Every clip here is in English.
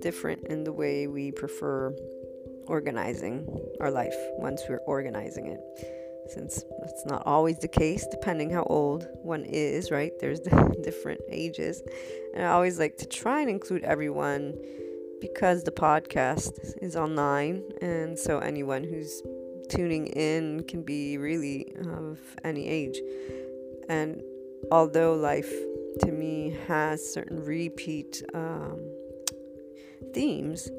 Different in the way we prefer organizing our life once we're organizing it. Since that's not always the case depending how old one is right? There's different ages. And i always like to try and include everyone because the podcast is online. And so anyone who's tuning in can be really of any age. And although life to me has certain repeat um, themes.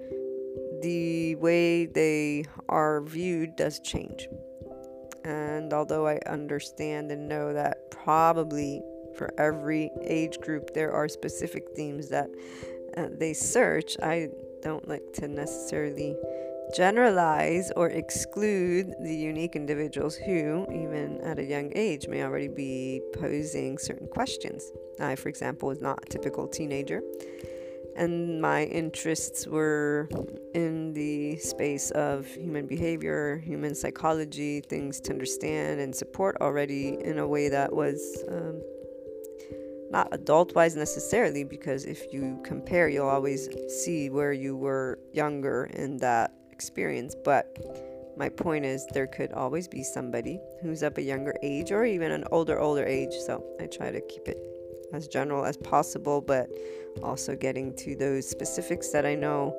The way they are viewed does change. And although I understand and know that probably for every age group there are specific themes that uh, they search, I don't like to necessarily generalize or exclude the unique individuals who, even at a young age, may already be posing certain questions. I, for example, was not a typical teenager and my interests were in the space of human behavior, human psychology, things to understand and support already in a way that was um, not adult wise necessarily, because if you compare, you'll always see where you were younger in that experience. But my point is, there could always be somebody who's of a younger age or even an older, older age. So I try to keep it as general as possible, but also getting to those specifics that I know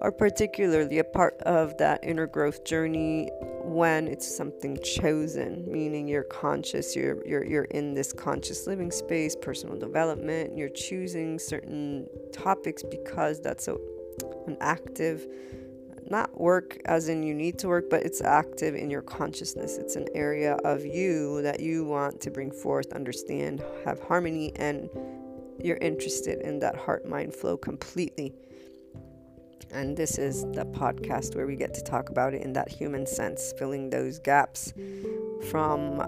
are particularly a part of that inner growth journey when it's something chosen, meaning you're conscious, you're you're you're in this conscious living space, personal development, you're choosing certain topics because that's a, an active not work as in you need to work, but it's active in your consciousness. It's an area of you that you want to bring forth, understand, have harmony, and you're interested in that heart mind flow completely. And this is the podcast where we get to talk about it in that human sense, filling those gaps from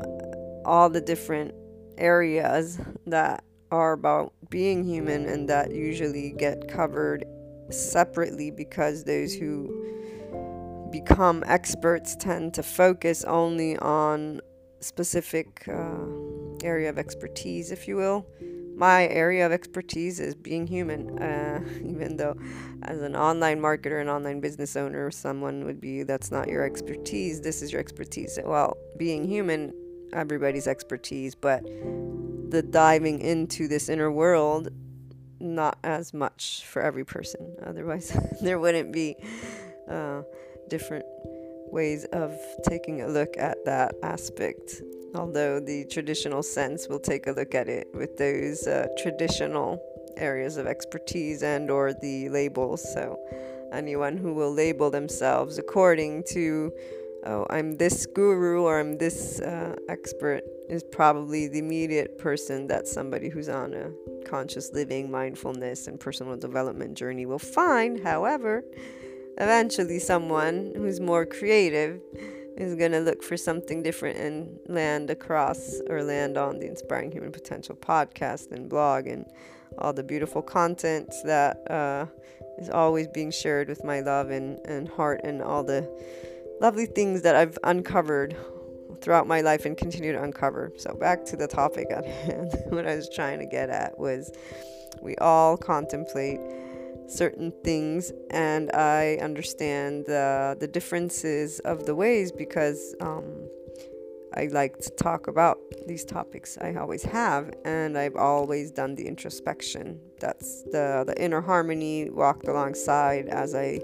all the different areas that are about being human and that usually get covered separately because those who become experts tend to focus only on specific uh, area of expertise, if you will. My area of expertise is being human, uh, even though as an online marketer and online business owner, someone would be that's not your expertise, this is your expertise. Well, being human, everybody's expertise, but the diving into this inner world not as much for every person. Otherwise, there wouldn't be uh, different ways of taking a look at that aspect although the traditional sense will take a look at it with those uh, traditional areas of expertise and or the labels so anyone who will label themselves according to oh i'm this guru or i'm this uh, expert is probably the immediate person that somebody who's on a conscious living mindfulness and personal development journey will find. However eventually someone who's more creative is going to look for something different and land across or land on the Inspiring Human Potential podcast and blog and all the beautiful content that uh, is always being shared with my love and, and heart and all the lovely things that I've uncovered throughout my life and continue to uncover. So, back to the topic at hand, what I was trying to get at was we all contemplate certain things and I understand the, the differences of the ways because um, I like to talk about these topics. I always have, and I've always done the introspection. That's the, the inner harmony walked alongside as I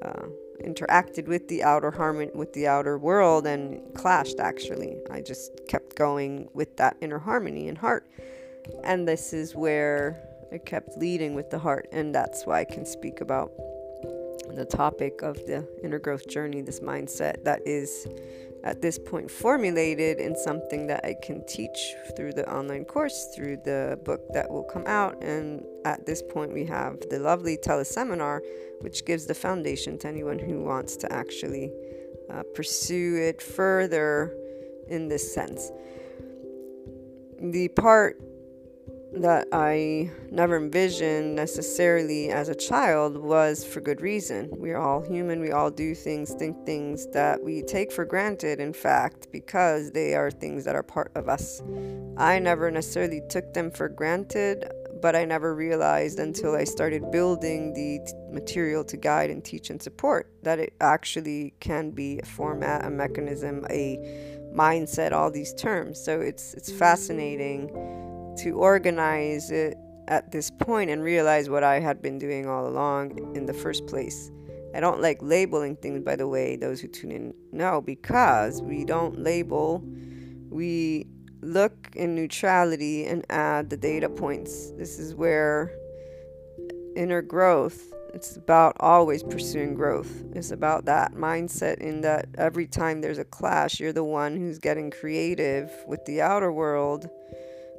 uh, interacted with the outer harmony, with the outer world, and clashed actually. I just kept going with that inner harmony and heart. And this is where I kept leading with the heart, and that's why I can speak about the topic of the inner growth journey, this mindset that is at this point formulated in something that I can teach through the online course, through the book that will come out. And at this point, we have the lovely teleseminar, which gives the foundation to anyone who wants to actually uh, pursue it further in this sense. The part that I never envisioned necessarily as a child was for good reason. We're all human, we all do things, think things that we take for granted, in fact, because they are things that are part of us. I never necessarily took them for granted, but I never realized until I started building the t- material to guide and teach and support that it actually can be a format, a mechanism, a mindset, all these terms. So it's it's fascinating to organize it at this point and realize what I had been doing all along in the first place. I don't like labeling things, by the way, those who tune in know, because we don't label, we look in neutrality and add the data points. This is where inner growth it's about always pursuing growth. It's about that mindset in that every time there's a clash, you're the one who's getting creative with the outer world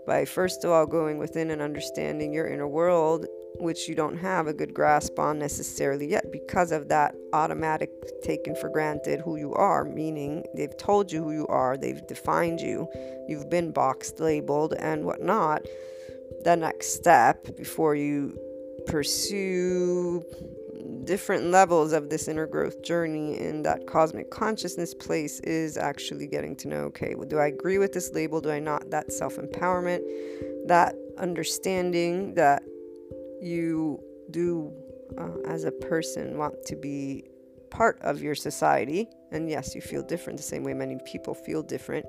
by first of all going within and understanding your inner world, which you don't have a good grasp on necessarily yet because of that automatic taken for granted who you are, meaning they've told you who you are, they've defined you, you've been boxed, labeled, and whatnot. The next step before you pursue different levels of this inner growth journey in that cosmic consciousness place is actually getting to know okay, well, do I agree with this label? Do I not? That self empowerment, that understanding that you do uh, as a person want to be part of your society. And yes, you feel different the same way many people feel different.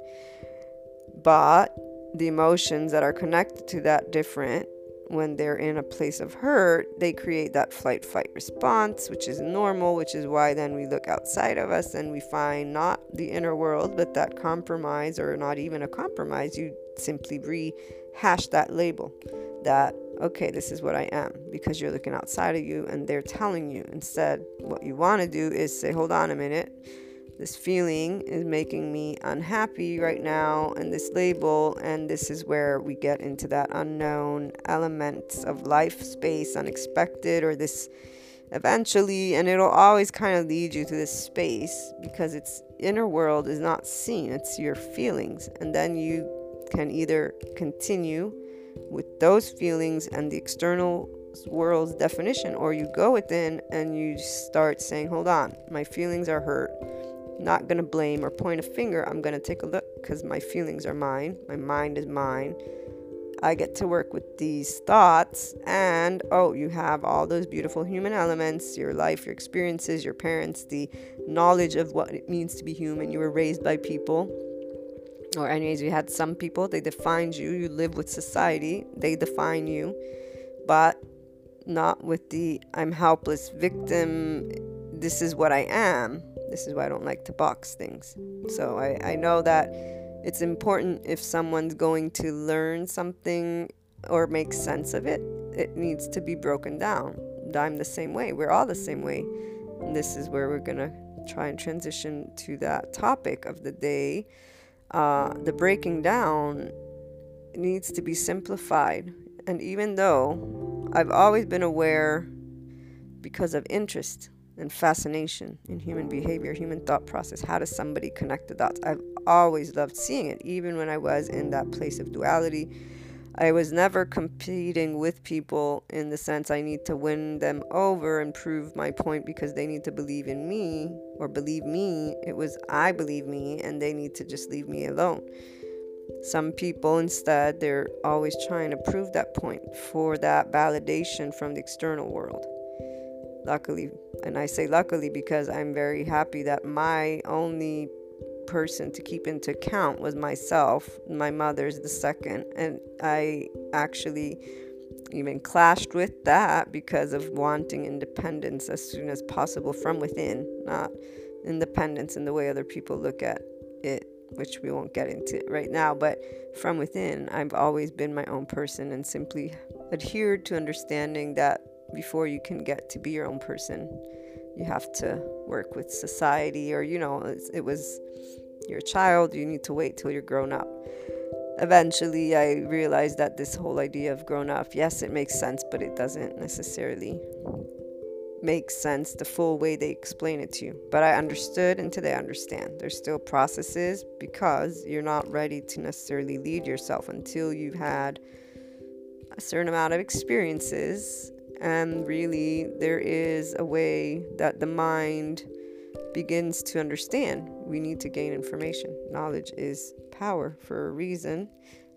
But the emotions that are connected to that different when they're in a place of hurt, they create that flight fight response, which is normal, which is why then we look outside of us and we find not the inner world, but that compromise, or not even a compromise. You simply rehash that label that, okay, this is what I am, because you're looking outside of you and they're telling you. Instead, what you want to do is say, hold on a minute this feeling is making me unhappy right now, and this label, and this is where we get into that unknown elements of life, space, unexpected, or this eventually, and it'll always kind of lead you to this space because its inner world is not seen, it's your feelings, and then you can either continue with those feelings and the external world's definition, or you go within and you start saying, Hold on, my feelings are hurt not going to blame or point a finger. I'm going to take a look because my feelings are mine. My mind is mine. I get to work with these thoughts, and oh, you have all those beautiful human elements your life, your experiences, your parents, the knowledge of what it means to be human. You were raised by people, or, anyways, you had some people, they defined you. You live with society, they define you, but not with the I'm helpless victim, this is what I am this is why I don't like to box things. So I, I know that it's important if someone's going to learn something or make sense of it, it needs to be broken down. I'm the same way. We're all the same way. And this is where we're going to try and transition to that topic of the day. Uh, the breaking down needs to be simplified. And even though I've always been aware because of interest and fascination in human behavior, human thought process, how does somebody connect the dots? I've always loved seeing it, even when I was in that place of duality I was never competing with people in the sense I need to win them over and prove my point because they need to believe in me or believe me. It was I believe me and they need to just leave me alone. Some people instead, they're always trying to prove that point for that validation from the external world. Luckily, and I say luckily because I'm very happy that my only person to keep into account was myself. My mother's the second. And I actually even clashed with that because of wanting independence as soon as possible from within, not independence in the way other people look at it, which we won't get into right now. But from within, I've always been my own person and simply adhered to understanding that before you can get to be your own person, you have to work with society, or you know, it was you're child, you need to wait till you're grown up. Eventually, I realized that this whole idea of grown up, yes, it makes sense, but it doesn't necessarily make sense the full way they explain it to you. But I understood and today I understand. There's still processes because you're not ready to necessarily lead yourself until you've had a certain amount of experiences. And really, there is a way that the mind begins to understand, we need to gain information. Knowledge is power for a reason,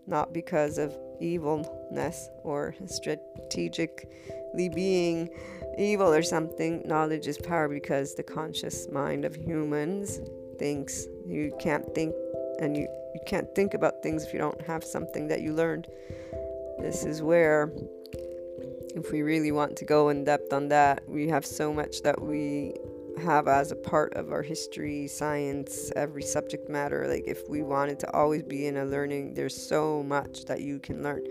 not because of evilness or strategically being evil or something. Knowledge is power because the conscious mind of humans thinks you can't think and you, you can't think about things if you don't have something that you learned. This is where if we really want to go in depth on that, we have so much that we have as a part of our history, science, every subject matter. Like, if we wanted to always be in a learning, there's so much that you can learn.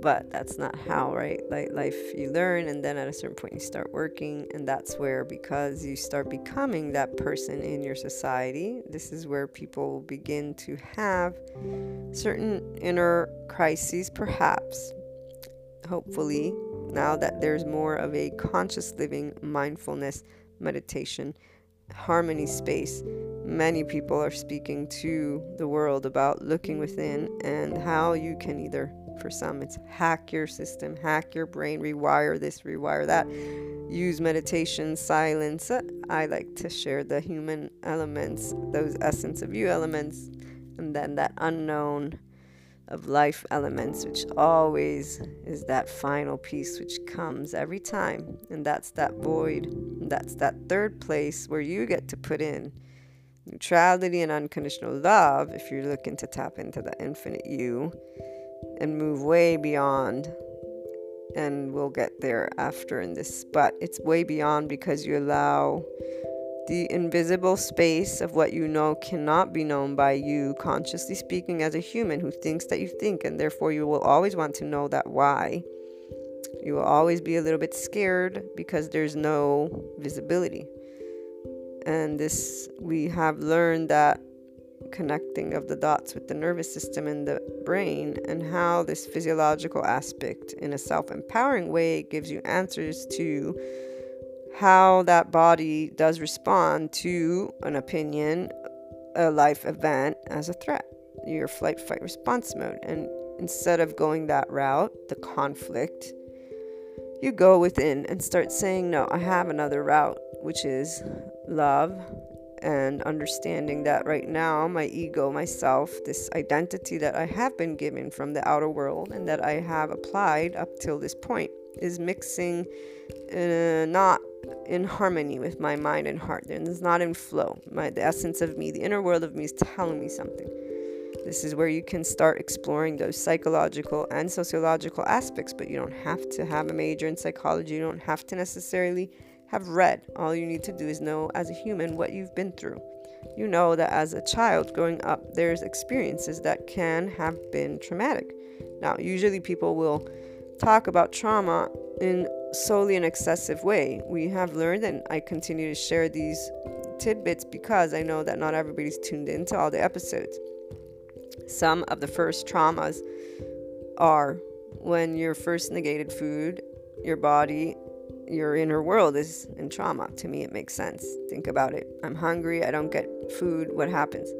But that's not how, right? Like, life, you learn, and then at a certain point, you start working. And that's where, because you start becoming that person in your society, this is where people begin to have certain inner crises, perhaps. Hopefully, now that there's more of a conscious living mindfulness meditation, harmony space, many people are speaking to the world about looking within and how you can either, for some, it's hack your system, hack your brain, rewire this, rewire that, use meditation, silence. I like to share the human elements, those essence of you elements, and then that unknown of life elements, which always is that final piece which comes every time. And that's that void. And that's that third place where you get to put in neutrality and unconditional love if you're looking to tap into the infinite you and move way beyond. And we'll get there after in this, but it's way beyond because you allow the invisible space of what you know cannot be known by you, consciously speaking, as a human who thinks that you think, and therefore you will always want to know that why. You will always be a little bit scared because there's no visibility. And this, we have learned that connecting of the dots with the nervous system and the brain, and how this physiological aspect, in a self empowering way, gives you answers to how that body does respond to an opinion, a life event as a threat, your flight, fight, response mode. And instead of going that route, the conflict, you go within and start saying, No, I have another route, which is love and understanding that right now, my ego, myself, this identity that I have been given from the outer world and that I have applied up till this point is mixing uh, not in harmony with my mind and heart. And it's not in flow. My the essence of me the inner world of me is telling me something. This is where you can start exploring those psychological and sociological aspects but you don't have to have a major in psychology. You don't have to necessarily have read. All you need to do is know as a human what you've been through. You know that as a child growing up, there's experiences that can have been traumatic. Now, usually people will talk about trauma in solely an excessive way. We have learned, and I continue to share these tidbits because I know that not everybody's tuned into all the episodes. Some of the first traumas are when you're first negated food, your body, your inner world is in trauma. To me, it makes sense. Think about it. I'm hungry, I don't get food, what happens?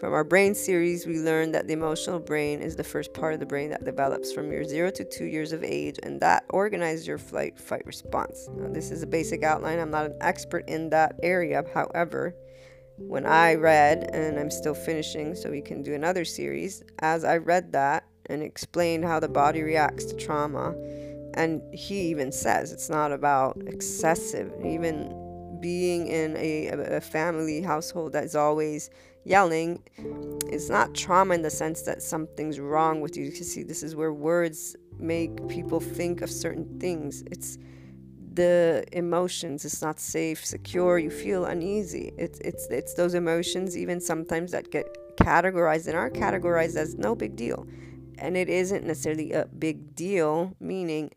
From our brain series, we learned that the emotional brain is the first part of the brain that develops from your zero to two years of age, and that organizes your flight fight response. Now, this is a basic outline. I'm not an expert in that area. However, when I read, and I'm still finishing, so we can do another series, as I read that and explained how the body reacts to trauma, and he even says it's not about excessive, even being in a, a family household that's always yelling is not trauma in the sense that something's wrong with you. You see, this is where words make people think of certain things. It's the emotions. It's not safe, secure. You feel uneasy. It's it's it's those emotions, even sometimes that get categorized and are categorized as no big deal, and it isn't necessarily a big deal. Meaning,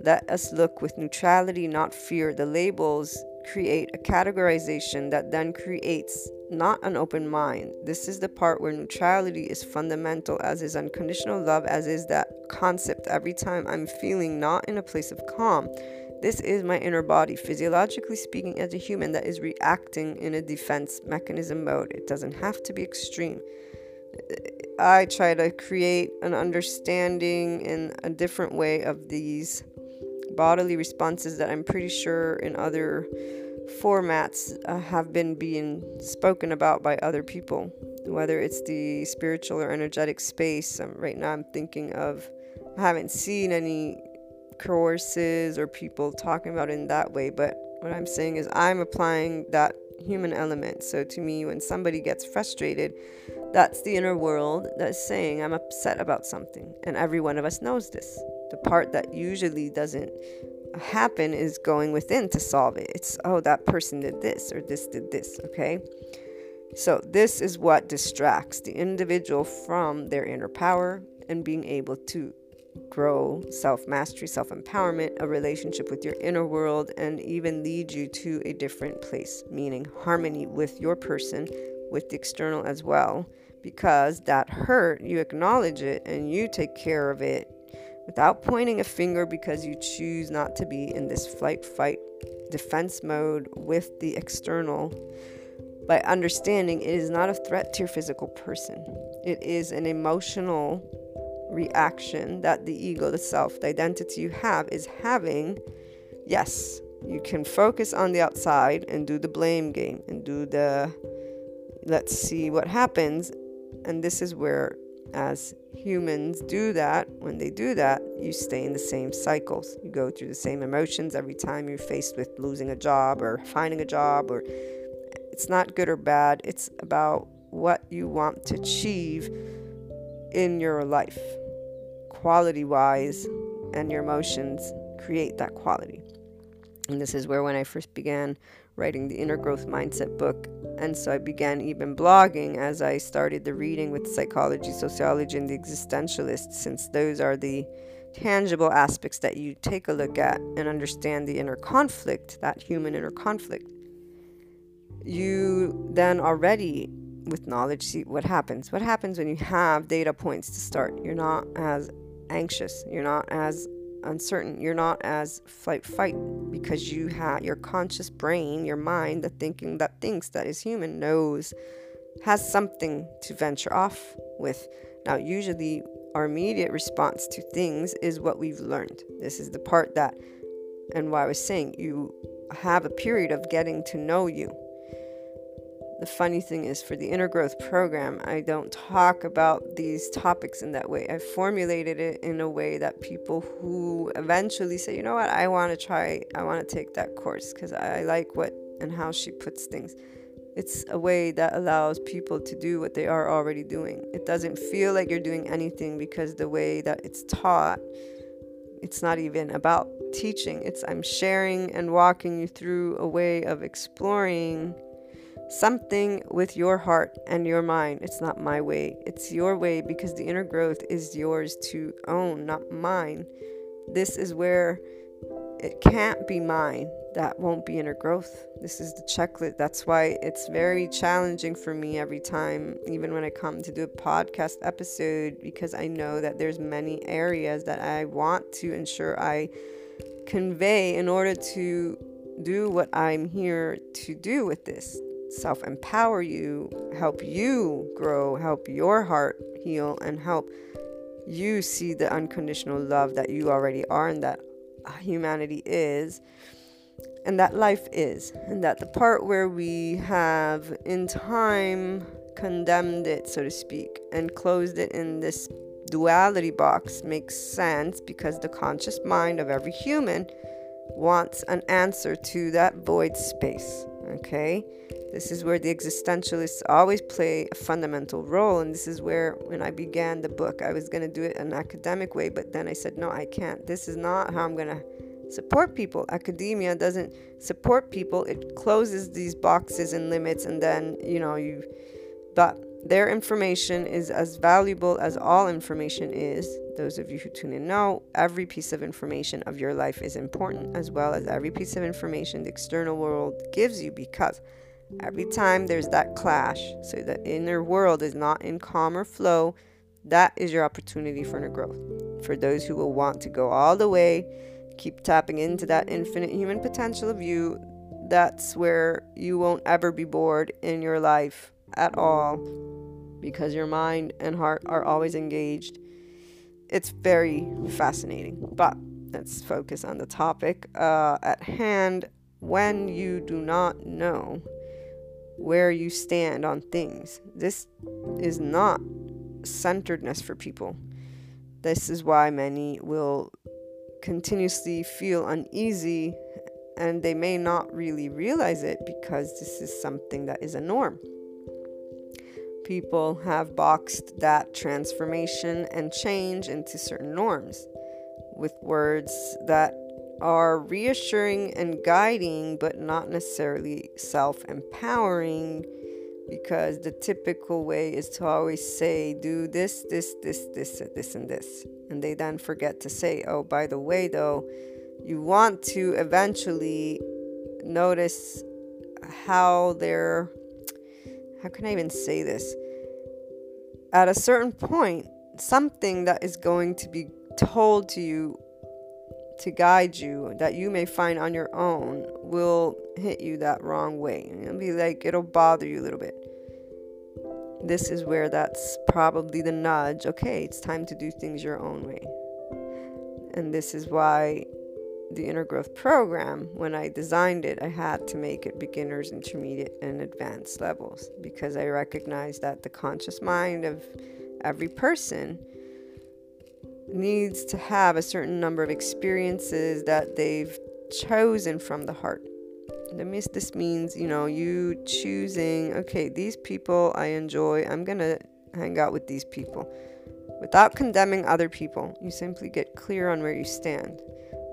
let us look with neutrality, not fear. The labels create a categorization that then creates not an open mind. This is the part where neutrality is fundamental, as is unconditional love, as is that concept. Every time I'm feeling not in a place of calm, this is my inner body, physiologically speaking, as a human that is reacting in a defense mechanism mode. It doesn't have to be extreme. I try to create an understanding in a different way of these bodily responses that I'm pretty sure in other formats uh, have been being spoken about by other people, whether it's the spiritual or energetic space. Um, right now, I'm thinking of, I haven't seen any courses or people talking about it in that way, but what I'm saying is I'm applying that human element. So to me, when somebody gets frustrated, that's the inner world that's saying, I'm upset about something. And every one of us knows this. The part that usually doesn't happen is going within to solve it. It's, oh, that person did this or this did this, okay? So, this is what distracts the individual from their inner power and being able to grow self mastery, self empowerment, a relationship with your inner world, and even lead you to a different place, meaning harmony with your person, with the external as well. Because that hurt, you acknowledge it and you take care of it without pointing a finger because you choose not to be in this flight, fight, defense mode with the external. By understanding it is not a threat to your physical person, it is an emotional reaction that the ego, the self, the identity you have is having. Yes, you can focus on the outside and do the blame game and do the let's see what happens. And this is where as humans do that, when they do that, you stay in the same cycles. You go through the same emotions every time you're faced with losing a job or finding a job or it's not good or bad. It's about what you want to achieve in your life, quality wise, and your emotions create that quality. And this is where, when I first began writing the Inner Growth Mindset book, and so I began even blogging as I started the reading with psychology, sociology, and the existentialists, since those are the tangible aspects that you take a look at and understand the inner conflict, that human inner conflict. You then already, with knowledge, see what happens. What happens when you have data points to start? You're not as anxious, you're not as uncertain. You're not as flight fight because you have your conscious brain, your mind, the thinking that thinks that is human knows has something to venture off with. Now, usually our immediate response to things is what we've learned. This is the part that and why I was saying you have a period of getting to know you the funny thing is, for the inner growth program, I don't talk about these topics in that way. I formulated it in a way that people who eventually say, you know what, I want to try, I want to take that course because I like what and how she puts things. It's a way that allows people to do what they are already doing. It doesn't feel like you're doing anything because the way that it's taught, it's not even about teaching. It's I'm sharing and walking you through a way of exploring something with your heart and your mind. It's not my way, it's your way because the inner growth is yours to own, not mine. This is where it can't be mine. That won't be inner growth. This is the checklist. That's why it's very challenging for me every time, even when I come to do a podcast episode, because I know that there's many areas that I want to ensure I convey in order to do what I'm here to do with this self empower you, help you grow, help your heart heal, and help you see the unconditional love that you already are and that humanity is and that life is. And that the part where we have in time condemned it, so to speak, and closed it in this duality box makes sense because the conscious mind of every human wants an answer to that void space. Okay? This is where the existentialists always play a fundamental role. And this is where, when I began the book, I was going to do it an academic way, but then I said, no, I can't. This is not how I'm going to support people. Academia doesn't support people, it closes these boxes and limits, and then, you know, you. But their information is as valuable as all information is. Those of you who tune in know every piece of information of your life is important, as well as every piece of information the external world gives you, because Every time there's that clash, so the inner world is not in calm or flow, that is your opportunity for inner growth. For those who will want to go all the way, keep tapping into that infinite human potential of you, that's where you won't ever be bored in your life at all because your mind and heart are always engaged. It's very fascinating. But let's focus on the topic uh, at hand. When you do not know where you stand on things. This is not centeredness for people. This is why many will continuously feel uneasy and they may not really realize it because this is something that is a norm. People have boxed that transformation and change into certain norms with words that are reassuring and guiding, but not necessarily self empowering. Because the typical way is to always say, do this, this, this, this, this, and this. And they then forget to say, oh, by the way, though, you want to eventually notice how they're, how can I even say this? At a certain point, something that is going to be told to you to guide you that you may find on your own will hit you that wrong way. It'll be like it'll bother you a little bit. This is where that's probably the nudge. Okay, it's time to do things your own way. And this is why the inner growth program, when I designed it, I had to make it beginners, intermediate, and advanced levels because I recognize that the conscious mind of every person needs to have a certain number of experiences that they've chosen from the heart. This means, you know, you choosing, okay, these people I enjoy, I'm going to hang out with these people. Without condemning other people, you simply get clear on where you stand.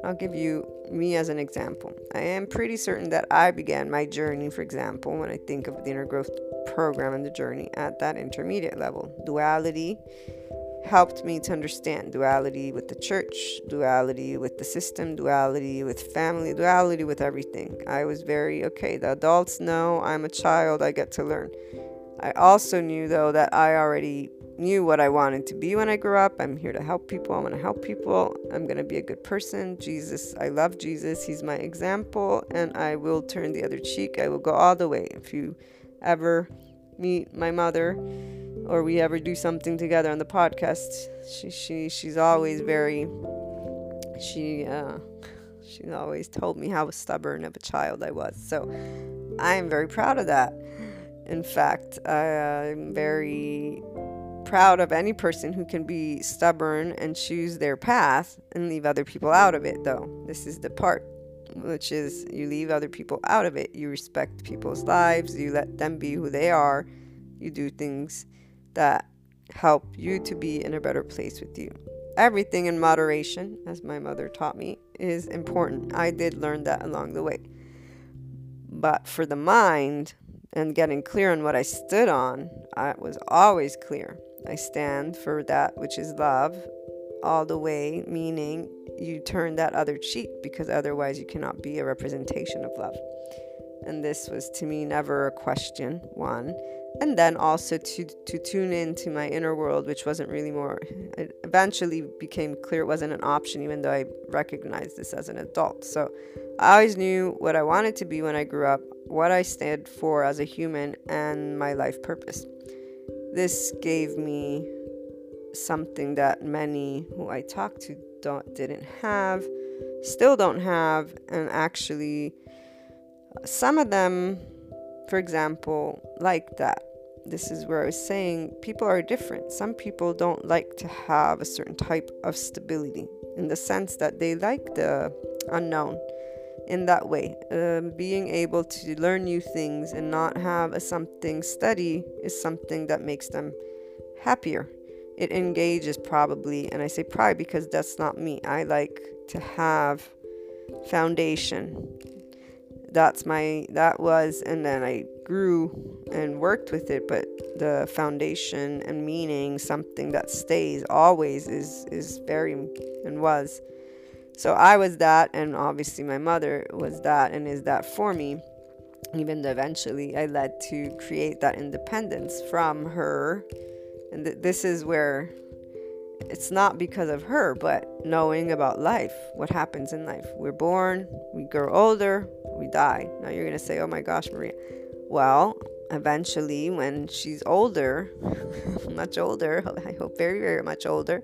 I'll give you me as an example. I am pretty certain that I began my journey, for example, when I think of the inner growth program and the journey at that intermediate level. Duality helped me to understand duality with the church, duality with the system, duality with family, duality with everything. I was very okay. The adults know I'm a child, I get to learn. I also knew though that I already knew what I wanted to be when I grew up. I'm here to help people. I'm going to help people. I'm going to be a good person. Jesus, I love Jesus. He's my example and I will turn the other cheek. I will go all the way. If you ever meet my mother, or we ever do something together on the podcast, she she she's always very she uh she always told me how stubborn of a child I was. So I am very proud of that. In fact, I'm very proud of any person who can be stubborn and choose their path and leave other people out of it, though. This is the part, which is you leave other people out of it. You respect people's lives, you let them be who they are, you do things that help you to be in a better place with you. Everything in moderation, as my mother taught me, is important. I did learn that along the way. But for the mind, and getting clear on what I stood on, I was always clear. I stand for that which is love all the way, meaning you turn that other cheek because otherwise you cannot be a representation of love. And this was to me never a question, one. And then also to, to tune into my inner world, which wasn't really more, it eventually became clear it wasn't an option, even though I recognized this as an adult. So I always knew what I wanted to be when I grew up, what I stood for as a human, and my life purpose. This gave me something that many who I talked to don't didn't have, still don't have, and actually some of them, for example, like that. This is where I was saying people are different. Some people don't like to have a certain type of stability in the sense that they like the unknown in that way. Um, being able to learn new things and not have a something steady is something that makes them happier. It engages probably, and I say probably because that's not me. I like to have foundation. That's my that was, and then I grew and worked with it. But the foundation and meaning, something that stays always, is is very and was so I was that, and obviously my mother was that and is that for me. Even though eventually I led to create that independence from her. And th- this is where it's not because of her, but knowing about life, what happens in life. We're born, we grow older, we die. Now you're going to say, oh my gosh, Maria. Well, eventually, when she's older, much older, I hope very, very much older,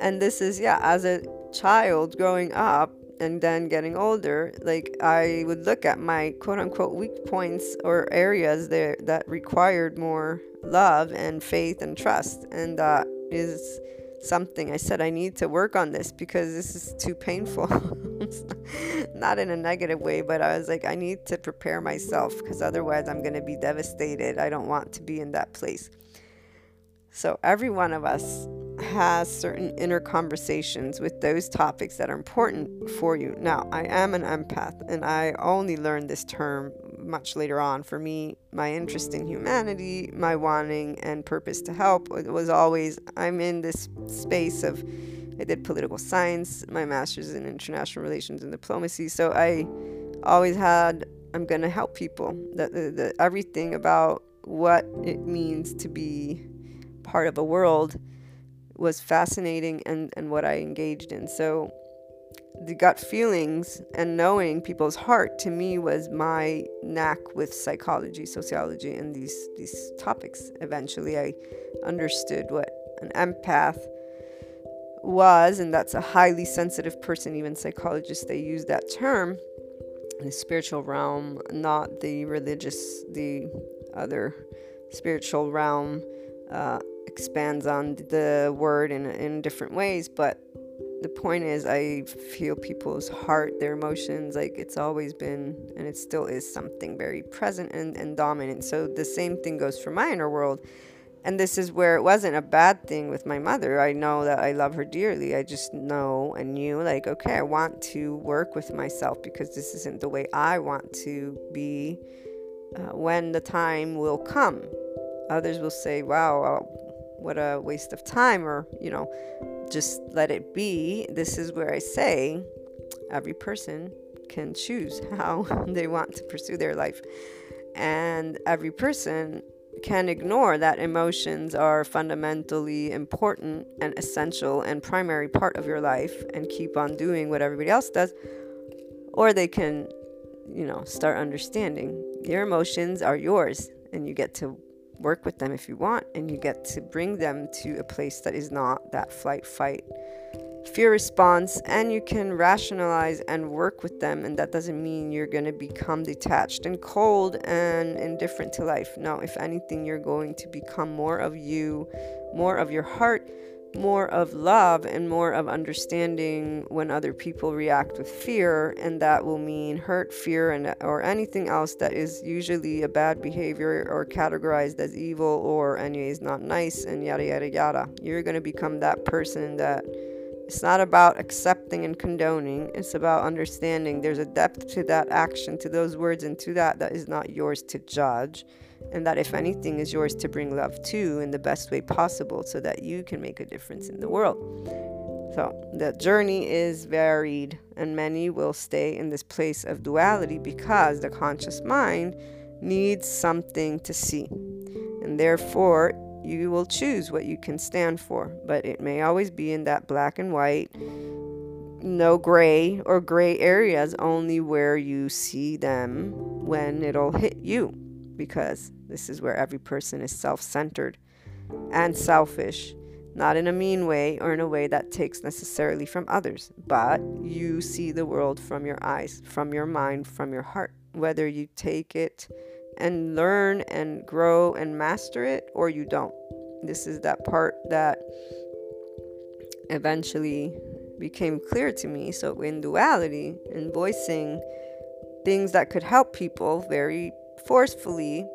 and this is, yeah, as a child growing up and then getting older, like I would look at my quote unquote weak points or areas there that required more love and faith and trust. And that is something I said I need to work on this because this is too painful. not in a negative way, but I was like, I need to prepare myself because otherwise I'm going to be devastated. I don't want to be in that place. So, every one of us has certain inner conversations with those topics that are important for you. Now, I am an empath, and I only learned this term much later on. For me, my interest in humanity, my wanting and purpose to help was always I'm in this space of I did political science, my master's in international relations and diplomacy. So I always had I'm going to help people. That the, the, everything about what it means to be part of a world was fascinating and, and what I engaged in. So the gut feelings and knowing people's heart to me was my knack with psychology, sociology, and these these topics. Eventually, I understood what an empath was, and that's a highly sensitive person. Even psychologists they use that term in the spiritual realm, not the religious, the other spiritual realm. Uh, expands on the word in, in different ways, but the point is, I feel people's heart, their emotions, like it's always been, and it still is something very present and, and dominant. So the same thing goes for my inner world. And this is where it wasn't a bad thing with my mother. I know that I love her dearly. I just know and knew, like, okay, I want to work with myself because this isn't the way I want to be uh, when the time will come. Others will say, wow, what a waste of time or you know just let it be. This is where i say every person can choose how they want to pursue their life. And every person can ignore that emotions are fundamentally important and essential and primary part of your life and keep on doing what everybody else does or they can you know start understanding your emotions are yours and you get to work with them if you want, and you get to bring them to a place that is not that flight, fight, fear response, and you can rationalize and work with them. And that doesn't mean you're going to become detached and cold and indifferent to life. No, if anything, you're going to become more of you, more of your heart more of love and more of understanding when other people react with fear and that will mean hurt fear and or anything else that is usually a bad behavior or categorized as evil or anyways not nice and yada yada yada. You're going to become that person that It's not about accepting and condoning. It's about understanding there's a depth to that action, to those words, and to that that is not yours to judge. And that, if anything, is yours to bring love to in the best way possible so that you can make a difference in the world. So, the journey is varied, and many will stay in this place of duality because the conscious mind needs something to see. And therefore, you will choose what you can stand for, but it may always be in that black and white, no gray or gray areas, only where you see them when it'll hit you, because this is where every person is self centered and selfish, not in a mean way or in a way that takes necessarily from others, but you see the world from your eyes, from your mind, from your heart, whether you take it and learn and grow and master it, or you don't. This is that part that eventually became clear to me. So, in duality, in voicing things that could help people very forcefully,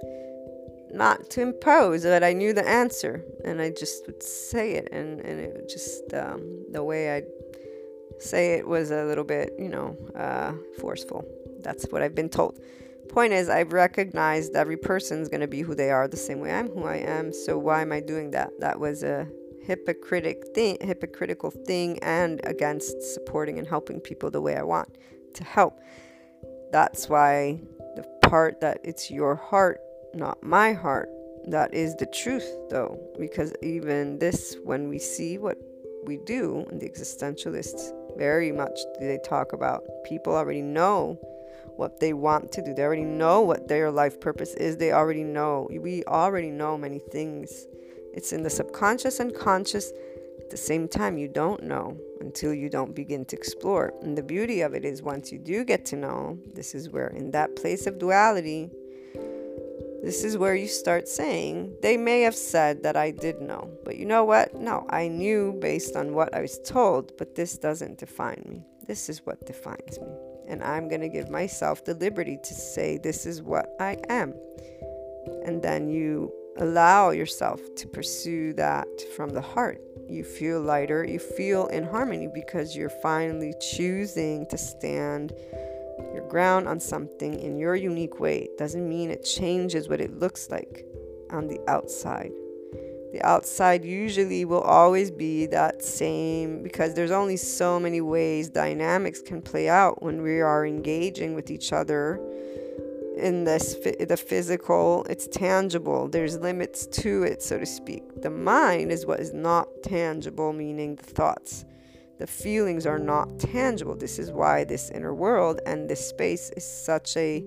not to impose, but I knew the answer and I just would say it, and, and it just um, the way I say it was a little bit, you know, uh, forceful. That's what I've been told point is i've recognized every person's going to be who they are the same way i'm who i am so why am i doing that? That was a hypocritic thing hypocritical thing and against supporting and helping people the way i want to help. That's why the part that it's your heart not my heart that is the truth though because even this when we see what we do and the existentialists very much they talk about people already know what they want to do. They already know what their life purpose is. They already know. We already know many things. It's in the subconscious and conscious. At the same time, you don't know until you don't begin to explore. And the beauty of it is, once you do get to know, this is where, in that place of duality, this is where you start saying, they may have said that I did know, but you know what? No, I knew based on what I was told, but this doesn't define me. This is what defines me and I'm going to give myself the liberty to say, This is what I am. And then you allow yourself to pursue that from the heart. You feel lighter, you feel in harmony because you're finally choosing to stand your ground on something in your unique way. Doesn't mean it changes what it looks like on the outside the outside usually will always be that same because there's only so many ways dynamics can play out when we are engaging with each other in this the physical it's tangible there's limits to it so to speak. The mind is what is not tangible meaning the thoughts the feelings are not tangible. This is why this inner world and this space is such a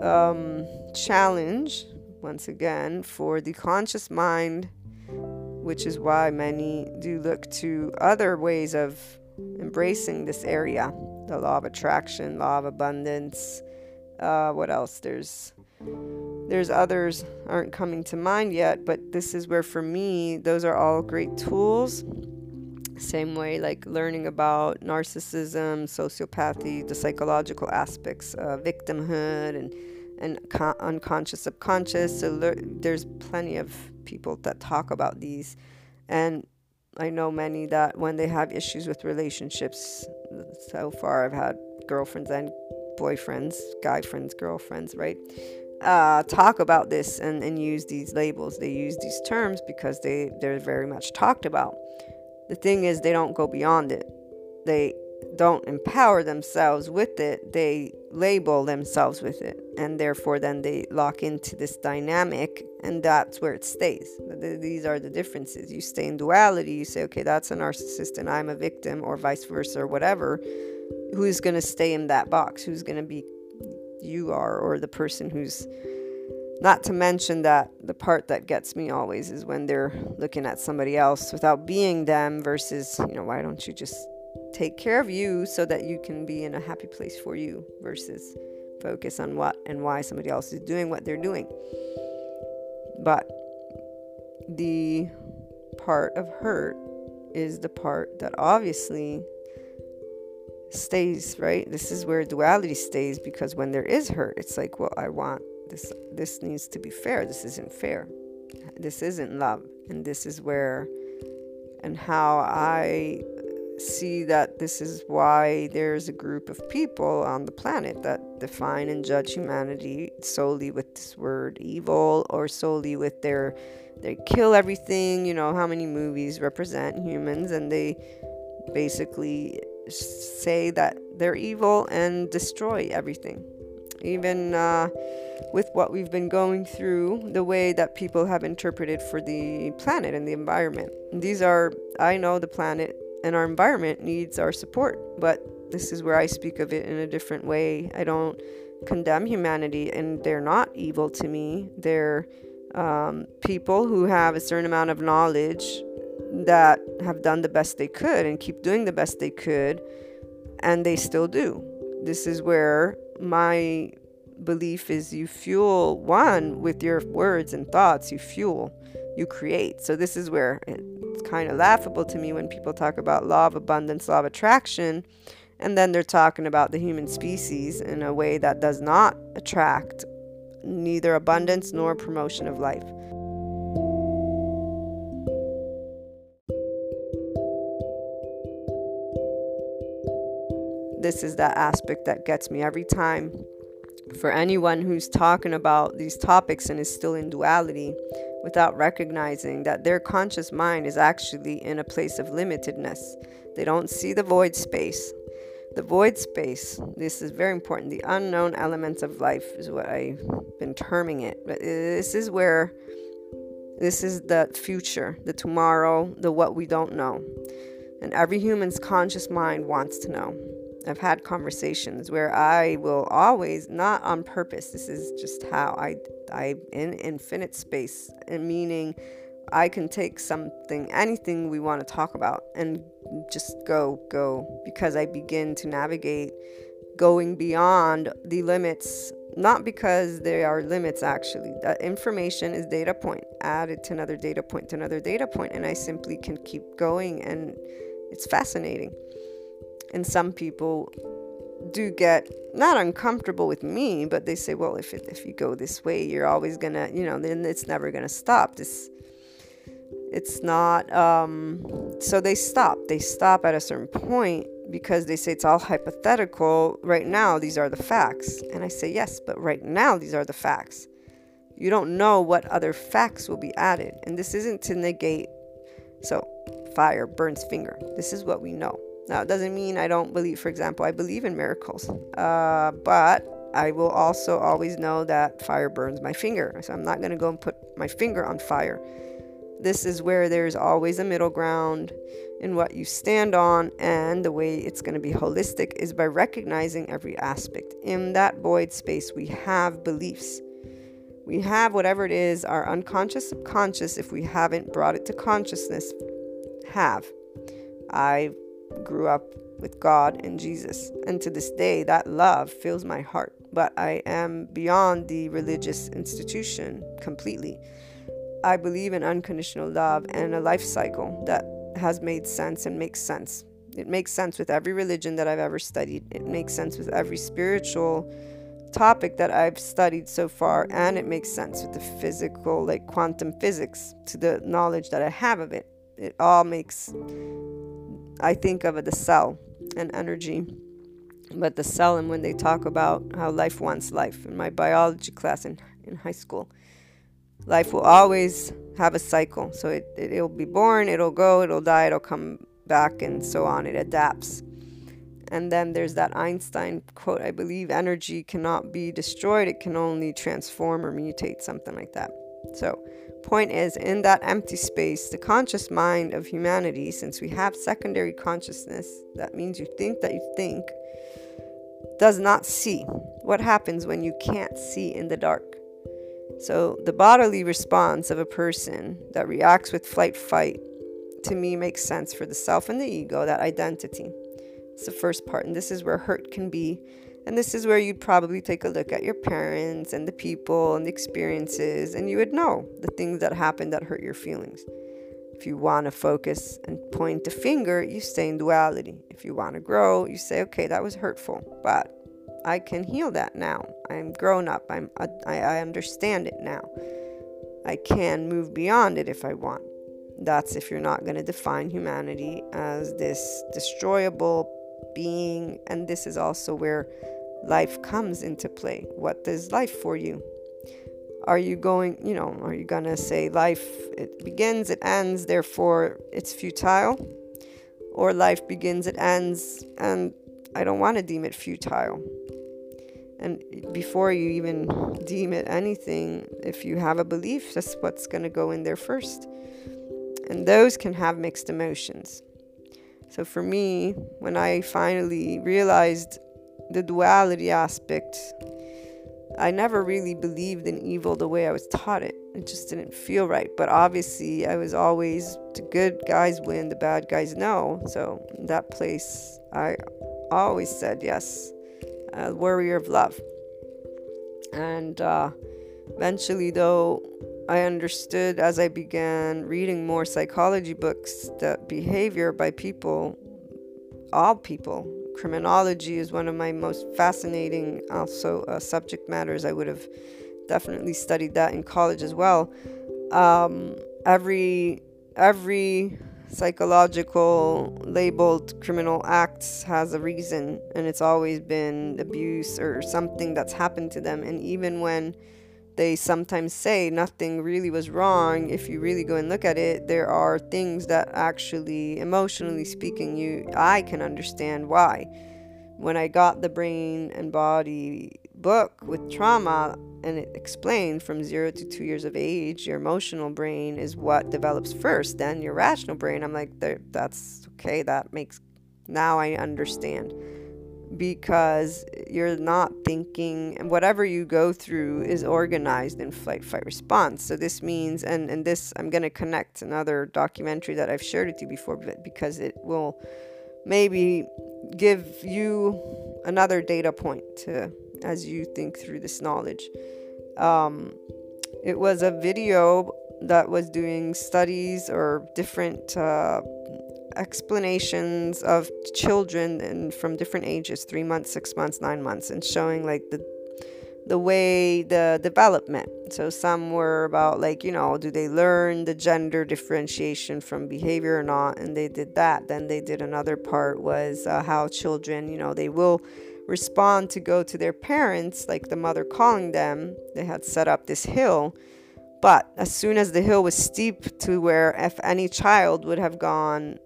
um, challenge once again, for the conscious mind, which is why many do look to other ways of embracing this area the law of attraction, law of abundance. Uh, what else? There's there's others aren't coming to mind yet, but this is where for me those are all great tools. Same way, like learning about narcissism, sociopathy, the psychological aspects, of victimhood, and and con- unconscious, subconscious. So there's plenty of people that talk about these, and I know many that when they have issues with relationships, so far I've had girlfriends and boyfriends, guy friends, girlfriends, right? Uh, talk about this and, and use these labels. They use these terms because they, they're very much talked about. The thing is, they don't go beyond it. They don't empower themselves with it, they label themselves with it. And therefore, then they lock into this dynamic, and that's where it stays. These are the differences. You stay in duality, you say, okay, that's a narcissist, and I'm a victim, or vice versa, or whatever. Who's going to stay in that box? Who's going to be you are, or the person who's. Not to mention that the part that gets me always is when they're looking at somebody else without being them versus, you know, why don't you just take care of you so that you can be in a happy place for you versus focus on what and why somebody else is doing what they're doing. But the part of hurt is the part that obviously stays, right? This is where duality stays because when there is hurt, it's like, well, I want this this needs to be fair. This isn't fair. This isn't love. And this is where and how I see that this is why there's a group of people on the planet that define and judge humanity solely with this word evil or solely with their they kill everything you know how many movies represent humans and they basically say that they're evil and destroy everything even uh, with what we've been going through, the way that people have interpreted for the planet and the environment. These are, I know the planet and our environment needs our support, but this is where I speak of it in a different way. I don't condemn humanity, and they're not evil to me. They're um, people who have a certain amount of knowledge that have done the best they could and keep doing the best they could, and they still do. This is where my belief is you fuel one with your words and thoughts, you fuel, you create. So, this is where it's kind of laughable to me when people talk about law of abundance, law of attraction, and then they're talking about the human species in a way that does not attract neither abundance nor promotion of life. This is that aspect that gets me every time for anyone who's talking about these topics and is still in duality without recognizing that their conscious mind is actually in a place of limitedness. They don't see the void space. The void space, this is very important. The unknown elements of life is what I've been terming it. But uh, this is where, this is the future, the tomorrow, the what we don't know. And every human's conscious mind wants to know. I've had conversations where I will always, not on purpose, this is just how I, I in infinite space, meaning I can take something, anything we want to talk about, and just go, go, because I begin to navigate going beyond the limits, not because there are limits actually. Information is data point, added to another data point, to another data point, and I simply can keep going, and it's fascinating and some people do get not uncomfortable with me, but they say, well, if it, if you go this way, you're always gonna, you know, then it's never gonna stop. This, it's not. Um, so they stop. They stop at a certain point because they say it's all hypothetical. Right now, these are the facts, and I say yes, but right now, these are the facts. You don't know what other facts will be added, and this isn't to negate. So, fire burns finger. This is what we know. Now, it doesn't mean I don't believe, for example, I believe in miracles, uh, but I will also always know that fire burns my finger. So I'm not going to go and put my finger on fire. This is where there's always a middle ground in what you stand on, and the way it's going to be holistic is by recognizing every aspect. In that void space, we have beliefs. We have whatever it is, our unconscious, subconscious, if we haven't brought it to consciousness, have. I grew up with God and Jesus. And to this day, that love fills my heart. But I am beyond the religious institution completely. I believe in unconditional love and a life cycle that has made sense and makes sense. It makes sense with every religion that I've ever studied, it makes sense with every spiritual topic that I've studied so far, and it makes sense with the physical, like quantum physics, to the knowledge that I have of it. It all makes I think of the cell and energy. But the cell, and when they talk about how life wants life, in my biology class in, in high school, life will always have a cycle. So it, it, it'll be born, it'll go, it'll die, it'll come back, and so on. It adapts. And then there's that Einstein quote I believe energy cannot be destroyed, it can only transform or mutate, something like that. So, point is, in that empty space, the conscious mind of humanity, since we have secondary consciousness, that means you think that you think, does not see. What happens when you can't see in the dark? So, the bodily response of a person that reacts with flight fight to me makes sense for the self and the ego, that identity. It's the first part, and this is where hurt can be and this is where you'd probably take a look at your parents and the people and the experiences, and you would know the things that happened that hurt your feelings. If you want to focus and point a finger, you stay in duality. If you want to grow, you say, okay, that was hurtful, but I can heal that now. I'm grown up. I'm, I, I understand it now. I can move beyond it if I want. That's if you're not going to define humanity as this destroyable being. And this is also where life comes into play. What is life for you? Are you going, you know, are you going to say life, it begins, it ends, therefore it's futile? Or life begins, it ends, and I don't want to deem it futile. And before you even deem it anything, if you have a belief, that's what's going to go in there first. And those can have mixed emotions. So for me, when I finally realized the duality aspect, I never really believed in evil the way I was taught it. It just didn't feel right. But obviously, I was always the good guys win, the bad guys no. So in that place, I always said yes, warrior of love. And uh, eventually, though, I understood as I began reading more psychology books that behavior by people, all people, criminology is one of my most fascinating also uh, subject matters. I would have definitely studied that in college as well. Um, every every psychological labeled criminal acts has a reason and it's always been abuse or something that's happened to them and even when they sometimes say nothing really was wrong. If you really go and look at it there are things that actually emotionally speaking you I can understand why. When I got the brain and body book with trauma and it explained from zero to two years of age your emotional brain is what develops first then your rational brain. I'm like that's okay. That makes now i understand because you're not thinking and whatever you go through is organized in flight fight response so this means and and this i'm going to connect another documentary that i've shared with you before but because it will maybe give you another data point to as you think through this knowledge. Um, it was a video that was doing studies or different uh, explanations of children and from different ages three months six months nine months and showing like the the way the development so some were about like you know do they learn the gender differentiation from behavior or not and they did that then they did another part was uh, how children you know they will respond to go to their parents, like the mother calling them. They had set up this hill. But as soon as the hill was steep to where if any child would have gone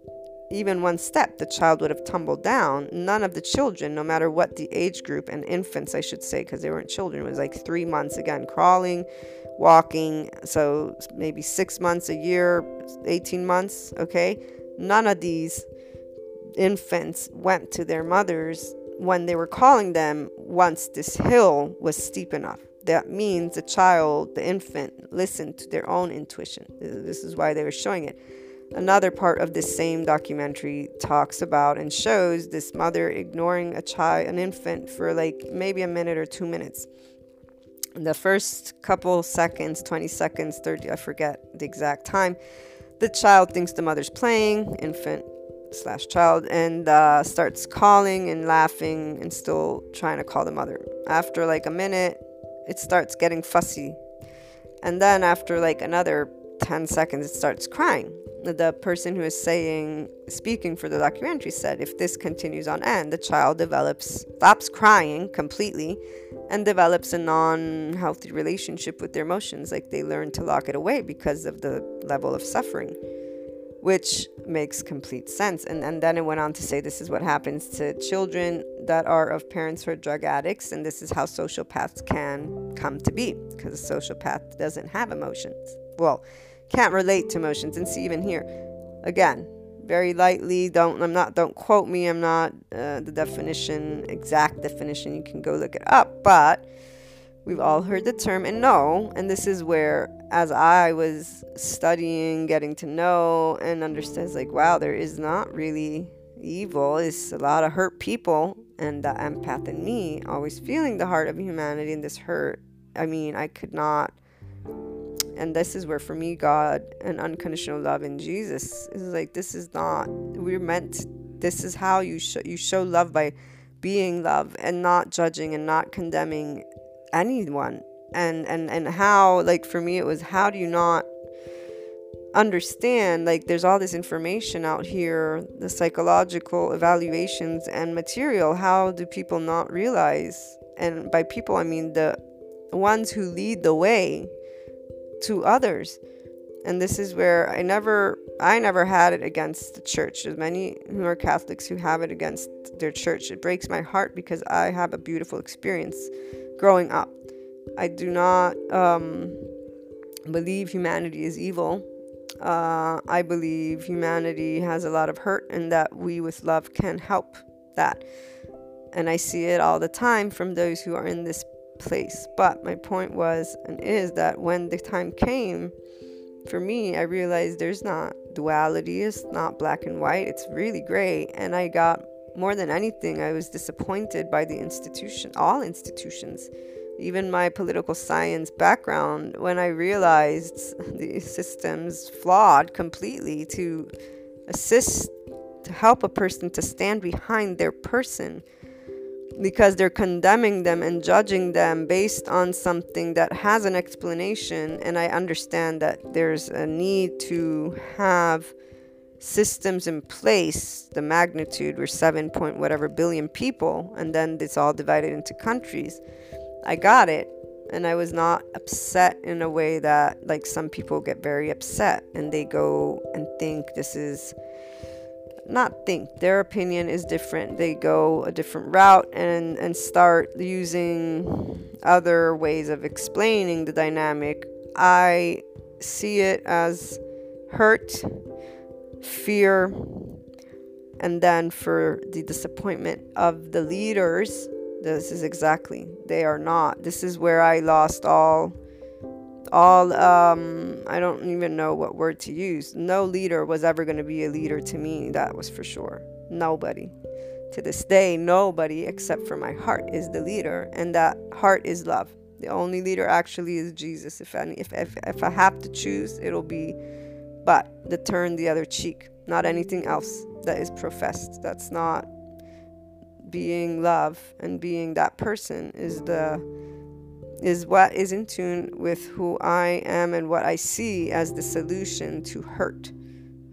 even one step, the child would have tumbled down. None of the children, no matter what the age group, and infants, I should say, because they weren't children, was like three months again, crawling, walking. So maybe six months, a year, 18 months, okay? None of these infants went to their mothers when they were calling them once this hill was steep enough. That means the child, the infant, listened to their own intuition. This is why they were showing it. Another part of this same documentary talks about and shows this mother ignoring a child, an infant, for like maybe a minute or two minutes. the first couple seconds, 20 seconds, 30, I forget the exact time, the child thinks the mother's playing, infant slash child and uh, starts calling and laughing and still trying to call the mother. After like a minute, it starts getting fussy. And then after like another 10 seconds, it starts crying. The person who is saying, speaking for the documentary said, if this continues on end, the child develops, stops crying completely and develops a non healthy relationship with their emotions. Like they learn to lock it away because of the level of suffering which makes complete sense. And, and then it went on to say this is what happens to children that are of parents who are drug addicts, and this is how sociopaths can come to be because a sociopath doesn't have emotions. Well, can't relate to emotions. And see, even here, again, very lightly, don't, I'm not, don't quote me, I'm not uh, the definition, exact definition, you can go look it up, but We've all heard the term and know, and this is where, as I was studying, getting to know, and understands like, wow, there is not really evil. It's a lot of hurt people, and the empath in me always feeling the heart of humanity and this hurt. I mean, I could not. And this is where, for me, God and unconditional love in Jesus is like, this is not. We're meant. This is how you show you show love by being love and not judging and not condemning anyone and and and how like for me it was how do you not understand like there's all this information out here the psychological evaluations and material how do people not realize and by people i mean the ones who lead the way to others. And this is where i never i never had it against the church. There's many who are catholics who have it against their church. It breaks my heart because i have a beautiful experience growing up. I do not um, believe humanity is evil. Uh, I believe humanity has a lot of hurt and that we with love can help that. And I see it all the time from those who are in this place. But my point was and is that when the time came for me, I realized there's not duality, it's not black and white, it's really gray. And I got more than anything, I was disappointed by the institution, all institutions even my political science background, when I realized the system's flawed completely to assist, to help a person to stand behind their person because they're condemning them and judging them based on something that has an explanation. And I understand that there's a need to have systems in place, the magnitude, we're 7 point whatever billion people, and then it's all divided into countries. I got it and I was not upset in a way that like some people get very upset and they go and think this is not think their opinion is different they go a different route and and start using other ways of explaining the dynamic i see it as hurt fear and then for the disappointment of the leaders this is exactly. They are not. This is where I lost all all um I don't even know what word to use. No leader was ever going to be a leader to me, that was for sure. Nobody. To this day, nobody except for my heart is the leader, and that heart is love. The only leader actually is Jesus. If any, if if, if I have to choose, it'll be but the turn the other cheek, not anything else that is professed. That's not being love and being that person is the is what is in tune with who I am and what I see as the solution to hurt,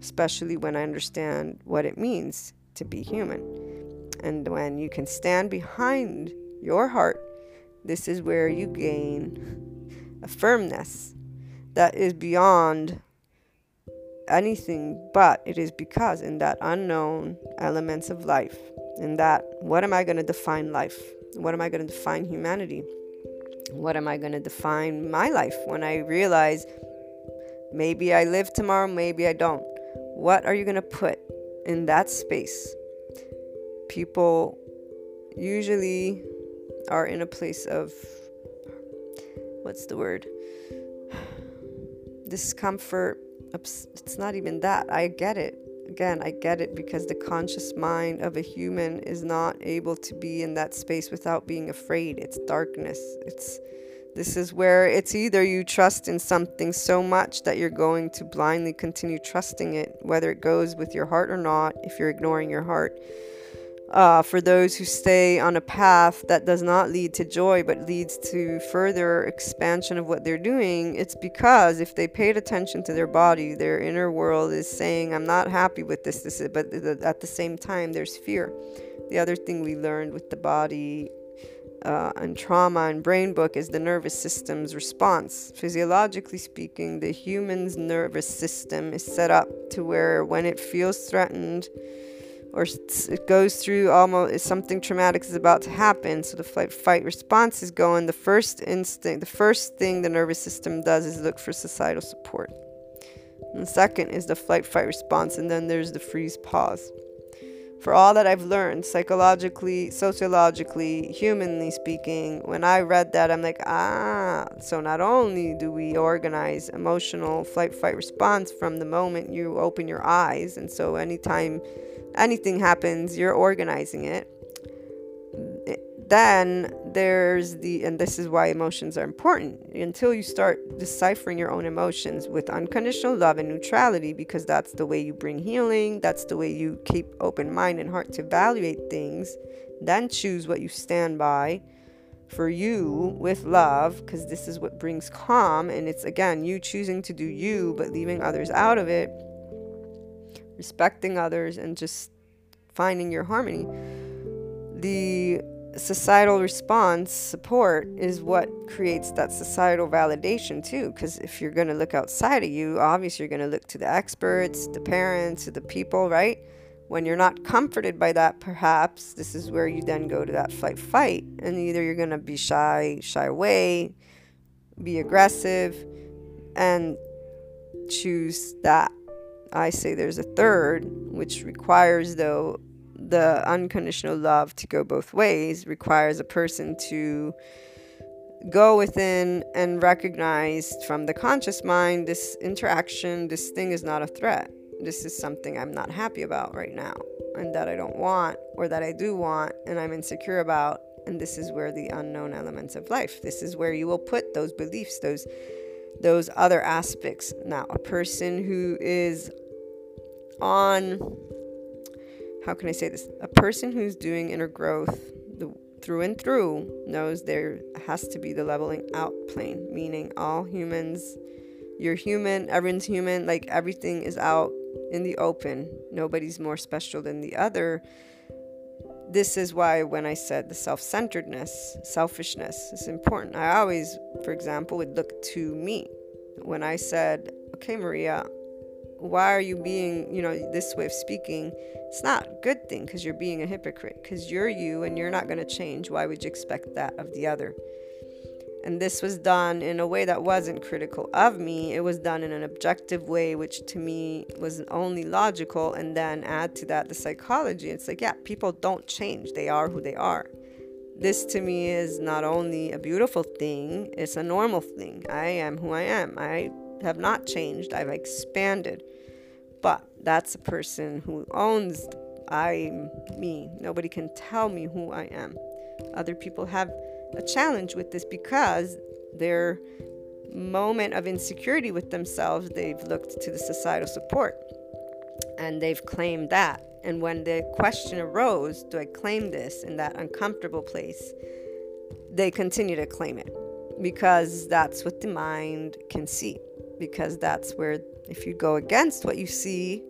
especially when I understand what it means to be human. And when you can stand behind your heart, this is where you gain a firmness that is beyond anything but it is because in that unknown elements of life in that what am I going to define life? What am I going to define humanity? What am I going to define my life when I realize maybe I live tomorrow, maybe I don't? What are you going to put in that space? People usually are in a place of what's the word? Discomfort. It's not even that. I get it again, I get it because the conscious mind of a human is not able to be in that space without being afraid. It's darkness. It's this is where it's either you trust in something so much that you're going to blindly continue trusting it, whether it goes with your heart or not, if you're ignoring your heart uh, for those who stay on a path that does not lead to joy but leads to further expansion of what they're doing, it's because if they paid attention to their body, their inner world is saying, I'm not happy with this, this but at the same time, there's fear. The other thing we learned with the body uh, and trauma and brain book is the nervous system's response. Physiologically speaking, the human's nervous system is set up to where when it feels threatened, or it goes through almost something traumatic is about to happen. So the flight fight response is going. The first instinct the first thing the nervous system does is look for societal support. And the second is the flight fight response and then there's the freeze pause. For all that I've learned psychologically, sociologically, humanly speaking, when I read that, I'm like, ah, so not only do we organize emotional flight fight response from the moment you open your eyes, and so anytime anything happens, you're organizing it. Then there's the, and this is why emotions are important until you start deciphering your own emotions with unconditional love and neutrality, because that's the way you bring healing, that's the way you keep open mind and heart to evaluate things, then choose what you stand by for you with love because this is what brings calm and it's again you choosing to do you but leaving others out of it respecting others and just finding your harmony the societal response support is what creates that societal validation too because if you're going to look outside of you obviously you're going to look to the experts the parents to the people right when you're not comforted by that, perhaps this is where you then go to that fight fight. And either you're going to be shy, shy away, be aggressive, and choose that. I say there's a third, which requires, though, the unconditional love to go both ways, requires a person to go within and recognize from the conscious mind this interaction, this thing is not a threat this is something I'm not happy about right now and that I don't want or that I do want and I'm insecure about. And this is where the unknown elements of life, this is where you will put those beliefs, those those other aspects. Now, a person who is on how can I say this? A person who's doing inner growth the, through and through knows there has to be the leveling out plane, meaning all humans, you're human, everyone's human, like everything is out in the open. Nobody's more special than the other. This is why, when I said the self centeredness, selfishness is important, I always, for example, would look to me. When I said, okay, Maria, why are you being, you know, this way of speaking? It's not a good thing because you're being a hypocrite because you're you and you're not going to change. Why would you expect that of the other? And this was done in a way that wasn't critical of me. It was done in an objective way, which to me was only logical. And then add to that the psychology. It's like, yeah, people don't change, they are who they are. This to me is not only a beautiful thing, it's a normal thing. I am who I am. I have not changed, I've expanded. But that's a person who owns I'm me. Nobody can tell me who I am. Other people have a challenge with this because their moment of insecurity with themselves, they've looked to the societal support and they've claimed that. And when the question arose, do I claim this in that uncomfortable place? They continue to claim it because that's what the mind can see. Because that's where, if you go against what you see,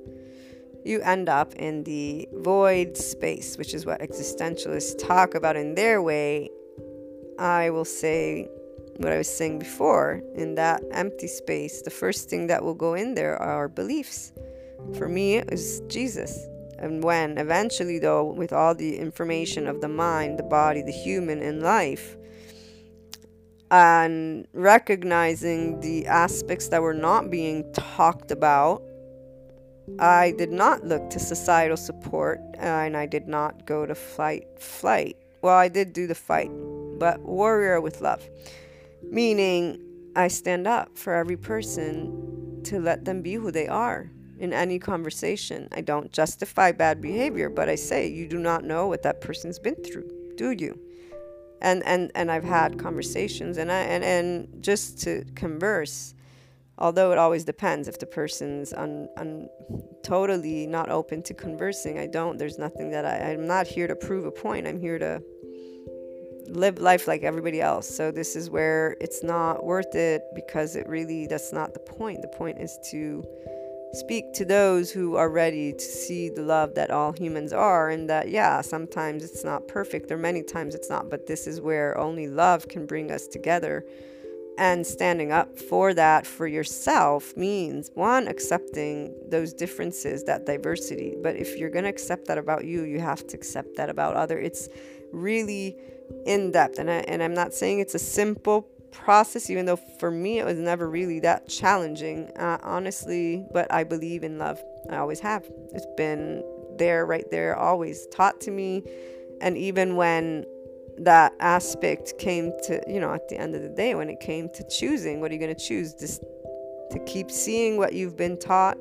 you end up in the void space, which is what existentialists talk about in their way I will say what I was saying before in that empty space, the first thing that will go in there are beliefs. For me, it was Jesus. And when eventually, though, with all the information of the mind, the body, the human, and life, and recognizing the aspects that were not being talked about, I did not look to societal support and I did not go to flight flight. Well, I did do the fight, but warrior with love. Meaning, I stand up for every person to let them be who they are in any conversation. I don't justify bad behavior, but I say, you do not know what that person's been through, do you? And and and I've had conversations and I and, and just to converse, although it always depends if the person's un, un, totally not open to conversing. I don't. There's nothing that I, I'm not here to prove a point. I'm here to live life like everybody else. So this is where it's not worth it because it really that's not the point. The point is to speak to those who are ready to see the love that all humans are and that yeah, sometimes it's not perfect or many times it's not, but this is where only love can bring us together. And standing up for that for yourself means one, accepting those differences, that diversity. But if you're going to accept that about you, you have to accept that about other. It's really in depth. And, I, and I'm not saying it's a simple process, even though for me it was never really that challenging, uh, honestly. But I believe in love. I always have. It's been there, right there, always taught to me. And even when that aspect came to, you know, at the end of the day, when it came to choosing, what are you going to choose? Just to keep seeing what you've been taught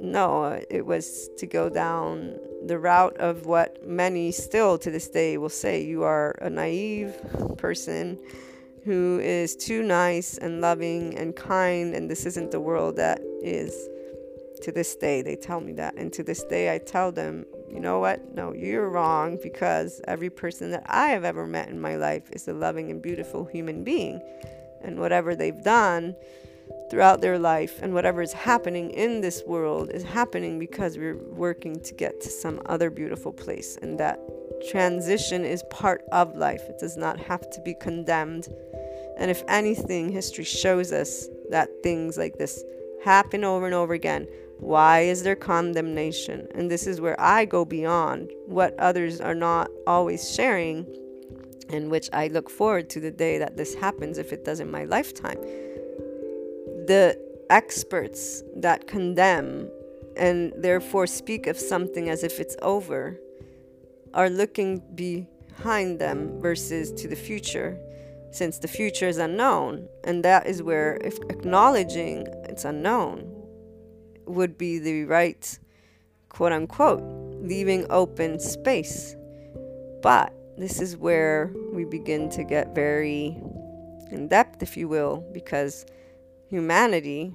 no, it was to go down the route of what many still to this day will say you are a naive person who is too nice and loving and kind, and this isn't the world that is. To this day, they tell me that. And to this day, I tell them you know what? No, you're wrong because every person that I have ever met in my life is a loving and beautiful human being. And whatever they've done throughout their life and whatever is happening in this world is happening because we're working to get to some other beautiful place. And that transition is part of life, it does not have to be condemned. And if anything, history shows us that things like this happen over and over again. Why is there condemnation? And this is where I go beyond what others are not always sharing, in which I look forward to the day that this happens if it does in my lifetime. The experts that condemn and therefore speak of something as if it's over are looking behind them versus to the future since the future is unknown and that is where acknowledging it's unknown would be the right quote unquote leaving open space. But this is where we begin to get very in depth if you will because humanity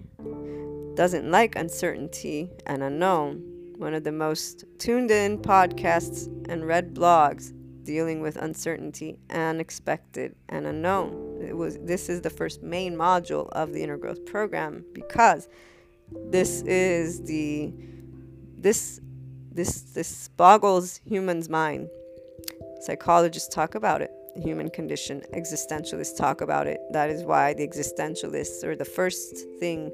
doesn't like uncertainty and unknown one of the most tuned in podcasts and read blogs dealing with uncertainty, unexpected, and unknown. It was this is the first main module of the inner growth program because this is the this this this boggles humans' mind. Psychologists talk about it. Human condition. Existentialists talk about it. That is why the existentialists are the first thing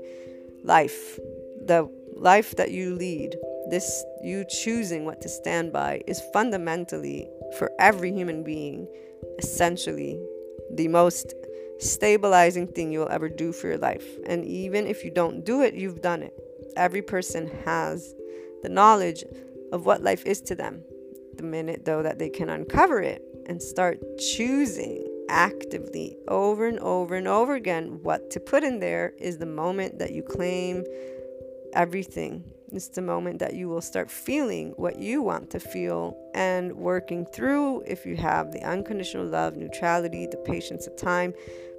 life, the life that you lead, this you choosing what to stand by is fundamentally for every human being essentially the most stabilizing thing you will ever do for your life. And even if you don't do it, you've done it. Every person has the knowledge of what life is to them. The minute, though, that they can uncover it and start choosing actively over and over and over again what to put in there is the moment that you claim everything it's the moment that you will start feeling what you want to feel and working through if you have the unconditional love, neutrality, the patience of time,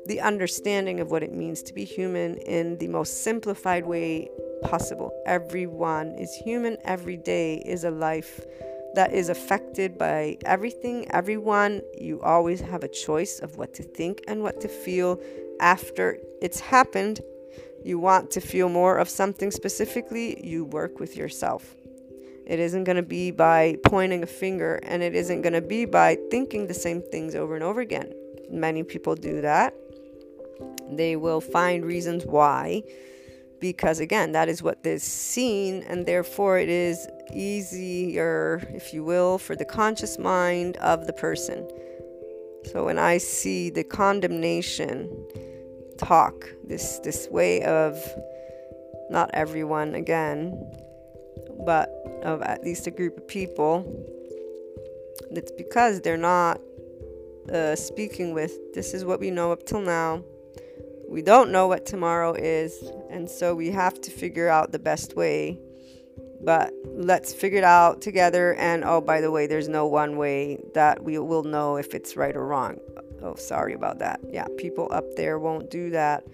the understanding of what it means to be human in the most simplified way possible. Everyone is human, every day is a life that is affected by everything, everyone. You always have a choice of what to think and what to feel after it's happened you want to feel more of something specifically, you work with yourself. It isn't going to be by pointing a finger, and it isn't going to be by thinking the same things over and over again. Many people do that. They will find reasons why, because again, that is what is seen, and therefore it is easier, if you will, for the conscious mind of the person. So when I see the condemnation, talk, this this way of not everyone again, but of at least a group of people. It's because they're not uh, speaking with this is what we know up till now. We don't know what tomorrow is, and so we have to figure out the best way. But let's figure it out together. And oh, by the way, there's no one way that we will know if it's right or wrong. Oh, sorry about that. Yeah, people up there won't do that.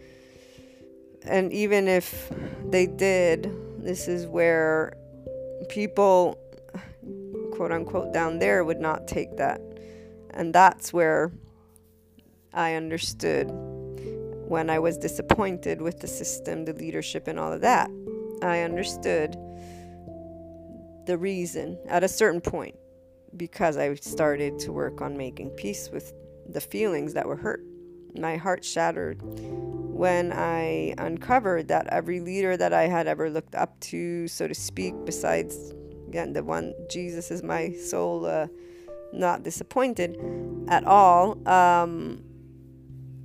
And even if they did, this is where people, quote unquote, down there would not take that. And that's where I understood when I was disappointed with the system, the leadership, and all of that. I understood the reason at a certain point because I started to work on making peace with the feelings that were hurt. My heart shattered when I uncovered that every leader that I had ever looked up to, so to speak, besides, again, the one, Jesus is my soul, uh, not disappointed at all. Um,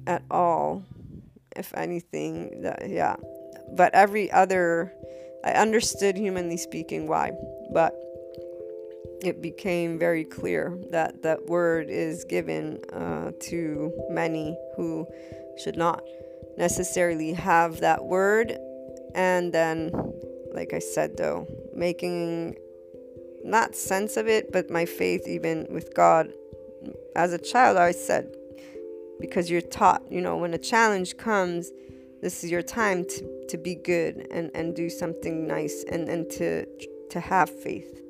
at all, if anything, that, yeah. But every other, I understood, humanly speaking, why. But it became very clear that that word is given uh, to many who should not necessarily have that word. And then, like I said, though, making not sense of it, but my faith, even with God, as a child, I said, because you're taught, you know, when a challenge comes, this is your time to, to be good and, and do something nice and, and to to have faith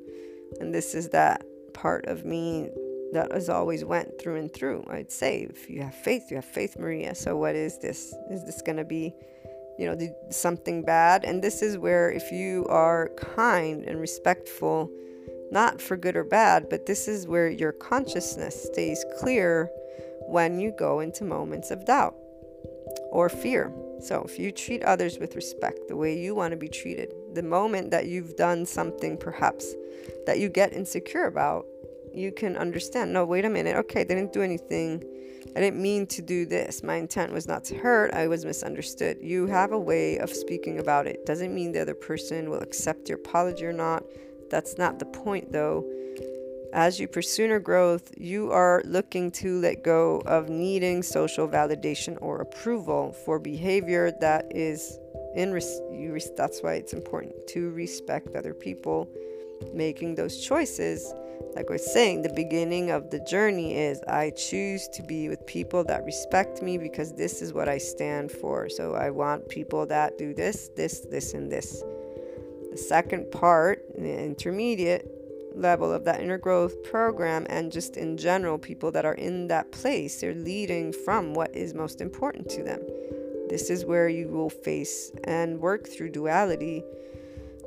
And this is that part of me that has always went through and through. I'd say if you have faith, you have faith, Maria. So what is this? Is this to be, you know, something bad? And this is where if you are kind and respectful, not for good or bad, but this is where your consciousness stays clear when you go into moments of doubt or fear. So, if you treat others with respect, the way you want to be treated, the moment that you've done something perhaps that you get insecure about, you can understand no, wait a minute, okay, they didn't do anything. I didn't mean to do this. My intent was not to hurt. I was misunderstood. You have a way of speaking about it. Doesn't mean the other person will accept your apology or not. That's not the point, though as you pursue inner growth, you are looking to let go of needing social validation or approval for behavior that is in res- res- that's why it's important to respect other people making those choices like I was saying, the beginning of the journey is I choose to be with people that respect me because this is what I stand for. So I want people that do this, this, this, and this. The second part, the intermediate, level of that inner growth program and just in general people that are in that place they're leading from what is most important to them. This is where you will face and work through duality.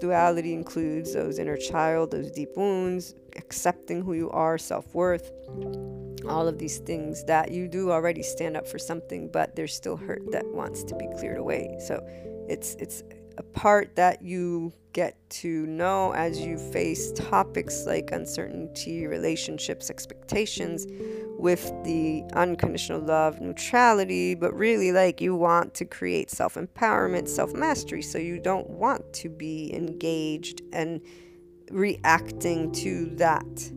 Duality includes those inner child those deep wounds accepting who you are self-worth all of these things that you do already stand up for something but there's still hurt that wants to be cleared away. So it's it's a part that you get to know as you face topics like uncertainty, relationships, expectations with the unconditional love, neutrality, but really like you want to create self empowerment, self mastery. So you don't want to be engaged and reacting to that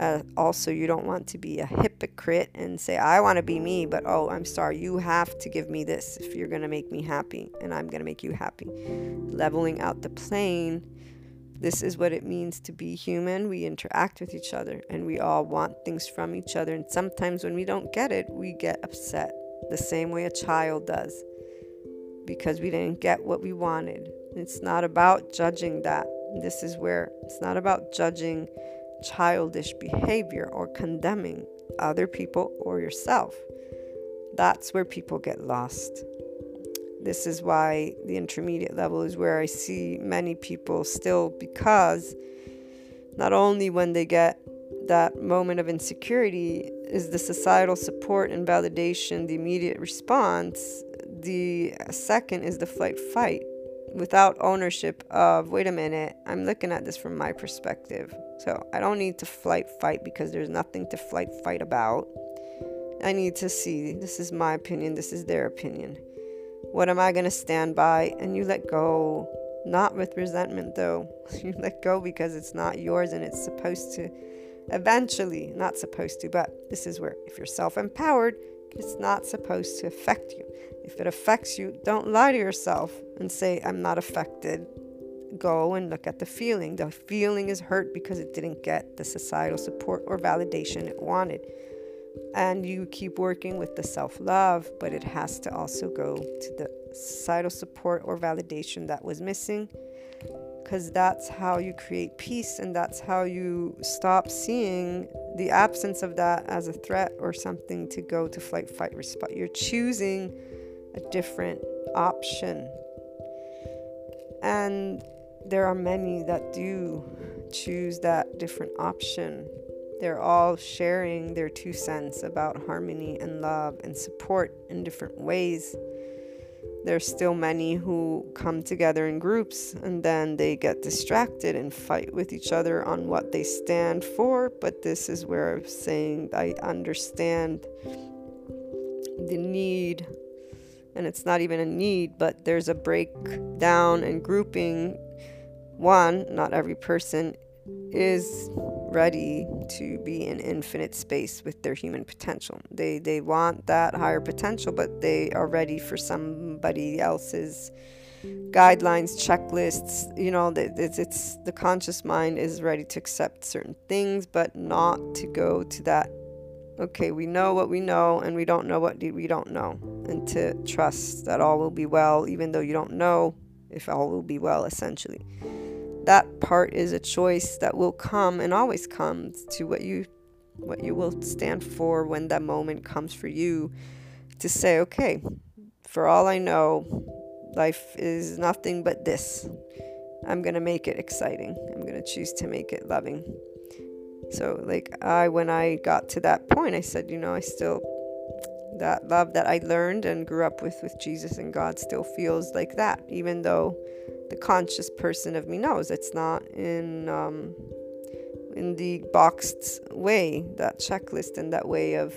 uh, also, you don't want to be a hypocrite and say, I want to be me, but oh, I'm sorry, you have to give me this if you're going to make me happy, and I'm going to make you happy. Leveling out the plane, this is what it means to be human. We interact with each other, and we all want things from each other. And sometimes when we don't get it, we get upset, the same way a child does, because we didn't get what we wanted. It's not about judging that. This is where it's not about judging childish behavior or condemning other people or yourself. That's where people get lost. This is why the intermediate level is where I see many people still because not only when they get that moment of insecurity is the societal support and validation the immediate response, the second is the flight fight without ownership of, wait a minute, I'm looking at this from my perspective. So I don't need to flight fight because there's nothing to flight fight about. I need to see this is my opinion, this is their opinion. What am I going to stand by? And you let go, not with resentment though. You let go because it's not yours and it's supposed to eventually, not supposed to, but this is where if you're self empowered, it's not supposed to affect you. If it affects you, don't lie to yourself and say, I'm not affected. Go and look at the feeling. The feeling is hurt because it didn't get the societal support or validation it wanted. And you keep working with the self love, but it has to also go to the societal support or validation that was missing because that's how you create peace and that's how you stop seeing the absence of that as a threat or something to go to flight, fight, respond. You're choosing a different option. And there are many that do choose that different option. They're all sharing their two cents about harmony and love and support in different ways there's still many who come together in groups and then they get distracted and fight with each other on what they stand for. But this is where I'm saying I understand the need, and it's not even a need, but there's a breakdown and grouping. One, not every person is ready to be in infinite space with their human potential. They they want that higher potential, but they are ready for somebody else's guidelines, checklists. You know, it's, it's the conscious mind is ready to accept certain things, but not to go to that. Okay, we know what we know, and we don't know what we don't know, and to trust that all will be well, even though you don't know if all will be well. Essentially that part is a choice that will come and always comes to what you what you will stand for when that moment comes for you to say, okay, for all I know, life is nothing but this. I'm going to make it exciting. I'm going to choose to make it loving. So, like, I, when I got to that point, I said, you know, I still, that love that I learned and grew up with, with Jesus and God still feels like that, even though the conscious person of me knows it's not in, um, in the boxed way, that checklist and that way of,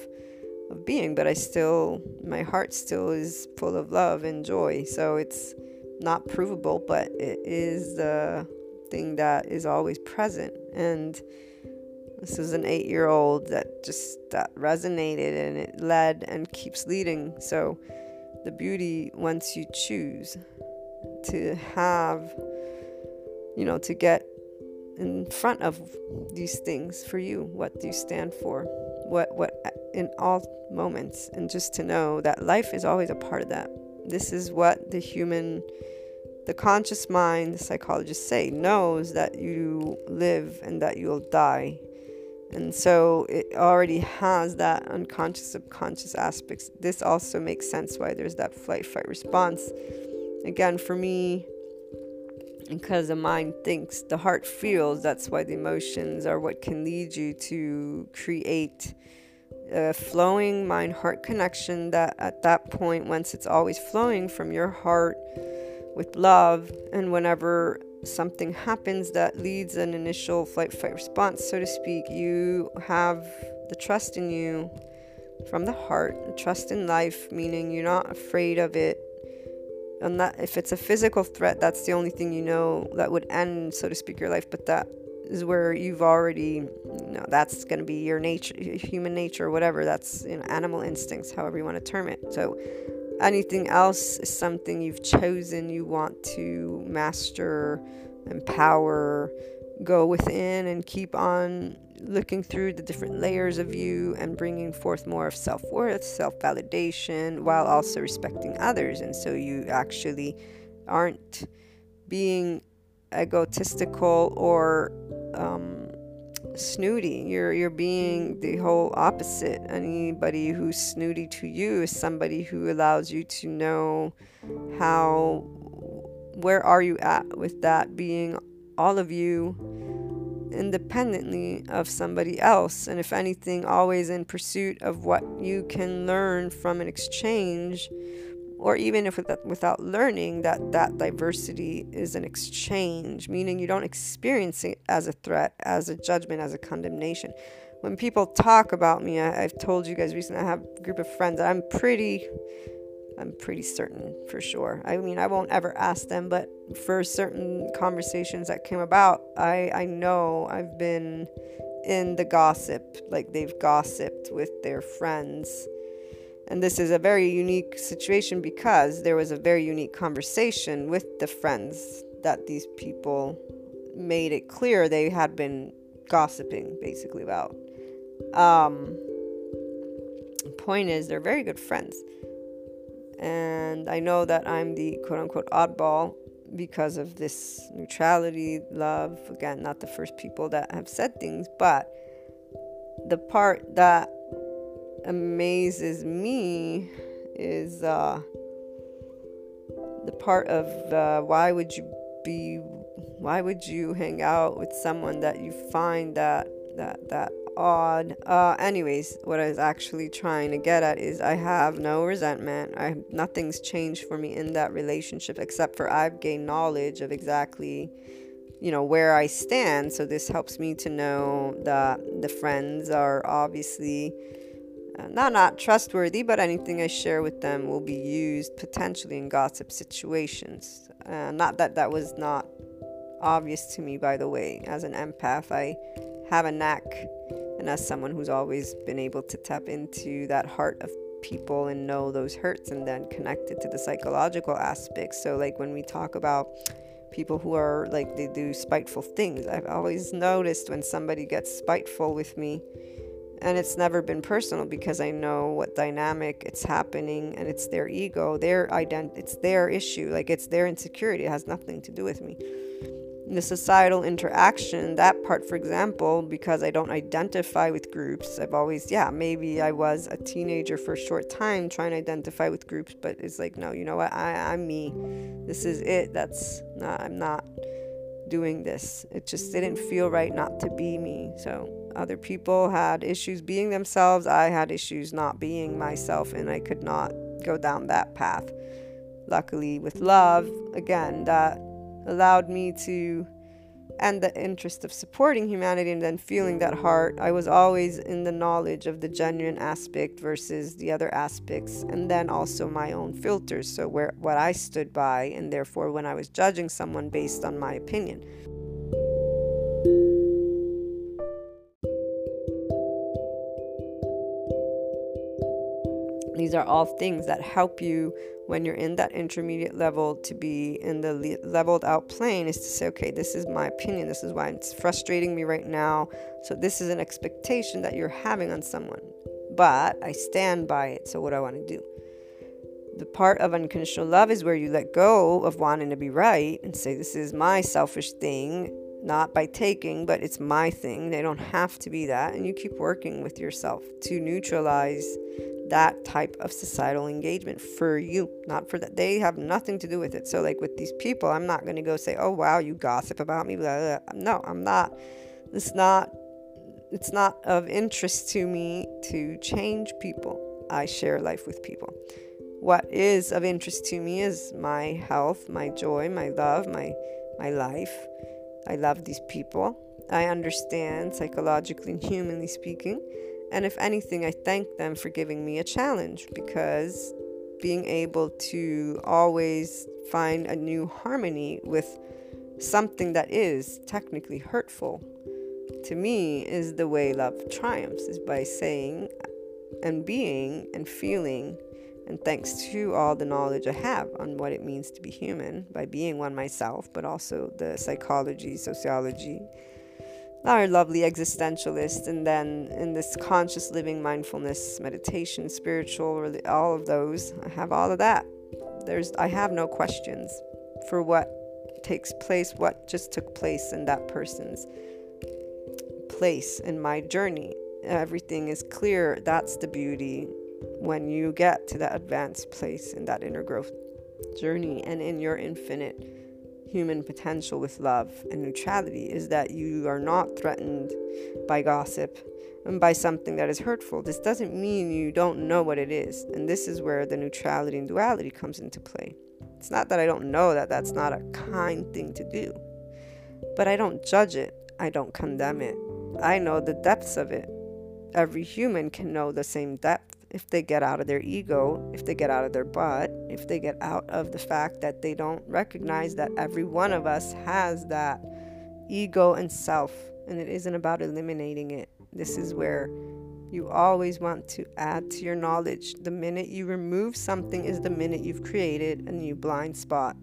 of being. But I still, my heart still is full of love and joy. So it's not provable, but it is the thing that is always present. And, this is an eight year old that just that resonated and it led and keeps leading. So the beauty once you choose to have, you know, to get in front of these things for you. What do you stand for? What what in all moments and just to know that life is always a part of that. This is what the human the conscious mind, the psychologists say, knows that you live and that you'll die and so it already has that unconscious, subconscious aspects. This also makes sense why there's that flight fight response. Again, for me, because the mind thinks, the heart feels, that's why the emotions are what can lead you to create a flowing mind heart connection that at that point, once it's always flowing from your heart with love, and whenever something happens that leads an initial flight fight response, so to speak, you have the trust in you from the heart, trust in life, meaning you're not afraid of it. And that if it's a physical threat, that's the only thing you know that would end, so to speak, your life. But that is where you've already, you know, that's going to be your nature, human nature, whatever. That's you know, animal instincts, however you want to term it. So anything else is something you've chosen you want to master, empower, go within, and keep on looking through the different layers of you and bringing forth more of self worth, self validation, while also respecting others. And so you actually aren't being egotistical or um, snooty. You're you're being the whole opposite. Anybody who's snooty to you is somebody who allows you to know how where are you at with that being all of you independently of somebody else. And if anything always in pursuit of what you can learn from an exchange or even if without, learning that that diversity is an exchange meaning you don't experience it as a threat as a judgment as a condemnation. When people talk about me I, have told you guys recently i have a group of friends i'm pretty i'm pretty certain for sure i mean i won't ever ask them but for certain conversations that came about i i know i've been in the gossip like they've gossiped with their friends and this is a very unique situation because there was a very unique conversation with the friends that these people made it clear they had been gossiping basically about. Um, point is, they're very good friends. And I know that I'm the quote unquote oddball because of this neutrality, love. Again, not the first people that have said things, but the part that amazes me is uh, the part of uh, why would you be why would you hang out with someone that you find that that that odd uh anyways what i was actually trying to get at is i have no resentment i nothing's changed for me in that relationship except for i've gained knowledge of exactly you know where i stand so this helps me to know that the friends are obviously uh, not not trustworthy, but anything I share with them will be used potentially in gossip situations. Uh, not that that was not obvious to me, by the way. As an empath, I have a knack, and as someone who's always been able to tap into that heart of people and know those hurts and then connect it to the psychological aspects. So, like when we talk about people who are like they do spiteful things, I've always noticed when somebody gets spiteful with me and it's never been personal because I know what dynamic it's happening and it's their ego, their ident it's their issue, like it's their insecurity. It has nothing to do with me. The societal interaction, that part, for example, because I don't identify with groups, I've always, yeah, maybe I was a teenager for a short time trying to identify with groups, but it's like, no, you know what? I, I'm me. This is it. That's not, I'm not doing this. It just didn't feel right not to be me. So other people had issues being themselves. I had issues not being myself, and I could not go down that path. Luckily, with love, again, that allowed me to and the interest of supporting humanity and then feeling that heart i was always in the knowledge of the genuine aspect versus the other aspects and then also my own filters. So where what i stood by and therefore when i was judging someone based on my opinion. These are all things that help you when you're in that intermediate level to be in the le- leveled out plane is to say, okay, this is my opinion. This is why it's frustrating me right now. So, this is an expectation that you're having on someone. But I stand by it. So, what do I want to do? The part of unconditional love is where you let go of wanting to be right and say, this is my selfish thing, not by taking, but it's my thing. They don't have to be that. And you keep working with yourself to neutralize that type of societal engagement for you, not for that. They have nothing to do with it. So, like with these people, I'm not going to go say, "Oh wow, you gossip about me." Blah, blah. No, I'm not. It's not. It's not of interest to me to change people. I share life with people. What is of interest to me is my health, my joy, my love, my my life. I love these people. I understand psychologically and humanly speaking and if anything, I thank them for giving me a challenge because being able to always find a new harmony with something that is technically hurtful to me is the way love triumphs is by saying and being and feeling and thanks to all the knowledge I have on what it means to be human by being one myself, but also the psychology, sociology, our lovely existentialist, and then in this conscious living, mindfulness, meditation, spiritual, all of those. I have all of that. There's, I have no questions for what takes place, what just took place in that person's place in my journey. Everything is clear. That's the beauty when you get to that advanced place in that inner growth journey and in your infinite human potential with love and neutrality is that you are not threatened by gossip and by something that is hurtful. This doesn't mean you don't know what it is. And this is where the neutrality and duality comes into play. It's not that I don't know that that's not a kind thing to do, but I don't judge it, I don't condemn it. I know the depths of it. Every human can know the same depth if they get out of their ego, if they get out of their butt, if they get out of the fact that they don't recognize that every one of us has that ego and self, and it isn't about eliminating it. This is where you always want to add to your knowledge. The minute you remove something is the minute you've created a new blind spot.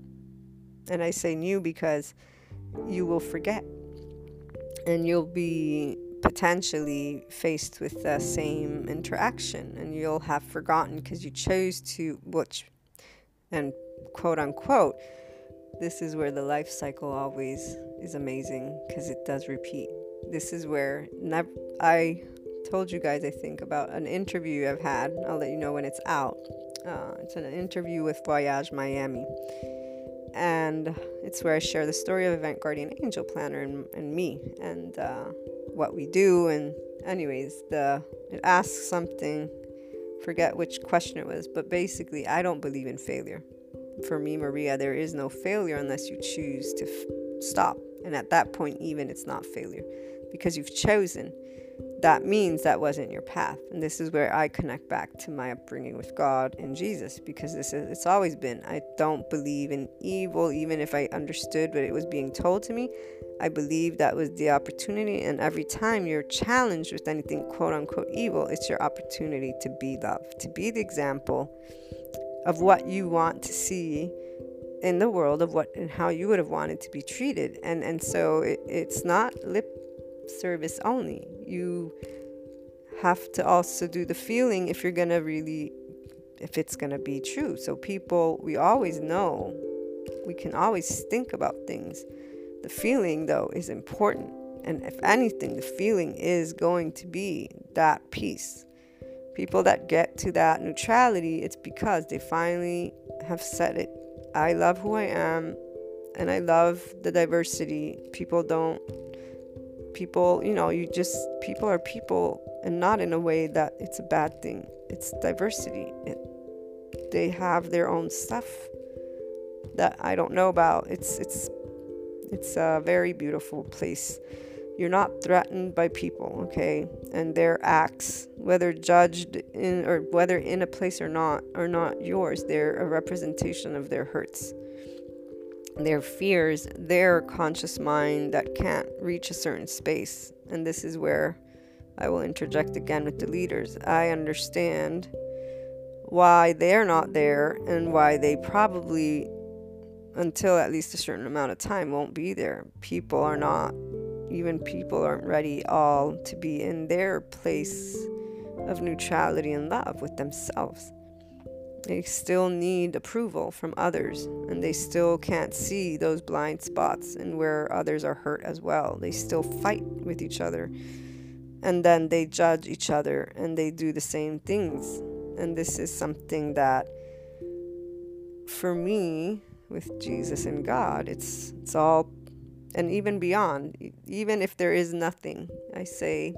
And I say new because you will forget and you'll be potentially faced with the same interaction and you'll have forgotten because you chose to which and quote unquote this is where the life cycle always is amazing because it does repeat. This is where nev- i told you guys i think about an interview i've had. I'll let you know when it's out. Uh, it's an interview with voyage miami. And it's where i share the story of event guardian angel planner and, and me. And uh, what we do and anyways the it asks something forget which question it was but basically i don't believe in failure. For me maria there is no failure unless you choose to f- stop and at that point even it's not failure because you've chosen that means that wasn't your path. And this is where I connect back to my upbringing with God and Jesus because this is it's always been. I don't believe in evil even if I understood what it was being told to me. I believe that was the opportunity and every time you're challenged with anything quote unquote evil, it's your opportunity to be love, to be the example of what you want to see in the world of what and how you would have wanted to be treated. And and so it, it's not lip service only. You have to also do the feeling if you're to really, if it's to be true. So, people, we always know, we can always think about things. The feeling, though, is important. And if anything, the feeling is going to be that peace. People that get to that neutrality, it's because they finally have said it. I love who I am and I love the diversity. People don't, people, you know, you just, people are people and not in a way that it's a bad thing. It's diversity. It, they have their own stuff that I don't know about. It's, it's, it's a very beautiful place you're not threatened by people, okay? And their acts, whether judged in or whether in a place or not, are not yours. They're a representation of their hurts, their fears, their conscious mind that can't reach a certain space. And this is where I will interject again with the leaders. I understand why they're not there and why they probably until at least a certain amount of time won't be there. People are not even people aren't ready all to be in their place of neutrality and love with themselves. They still need approval from others, and they still can't see those blind spots and where others are hurt as well. They still fight with each other, and then they judge each other and they do the same things. And this is something that, for me, with Jesus and God, it's it's all and even beyond, even if there is nothing, I say,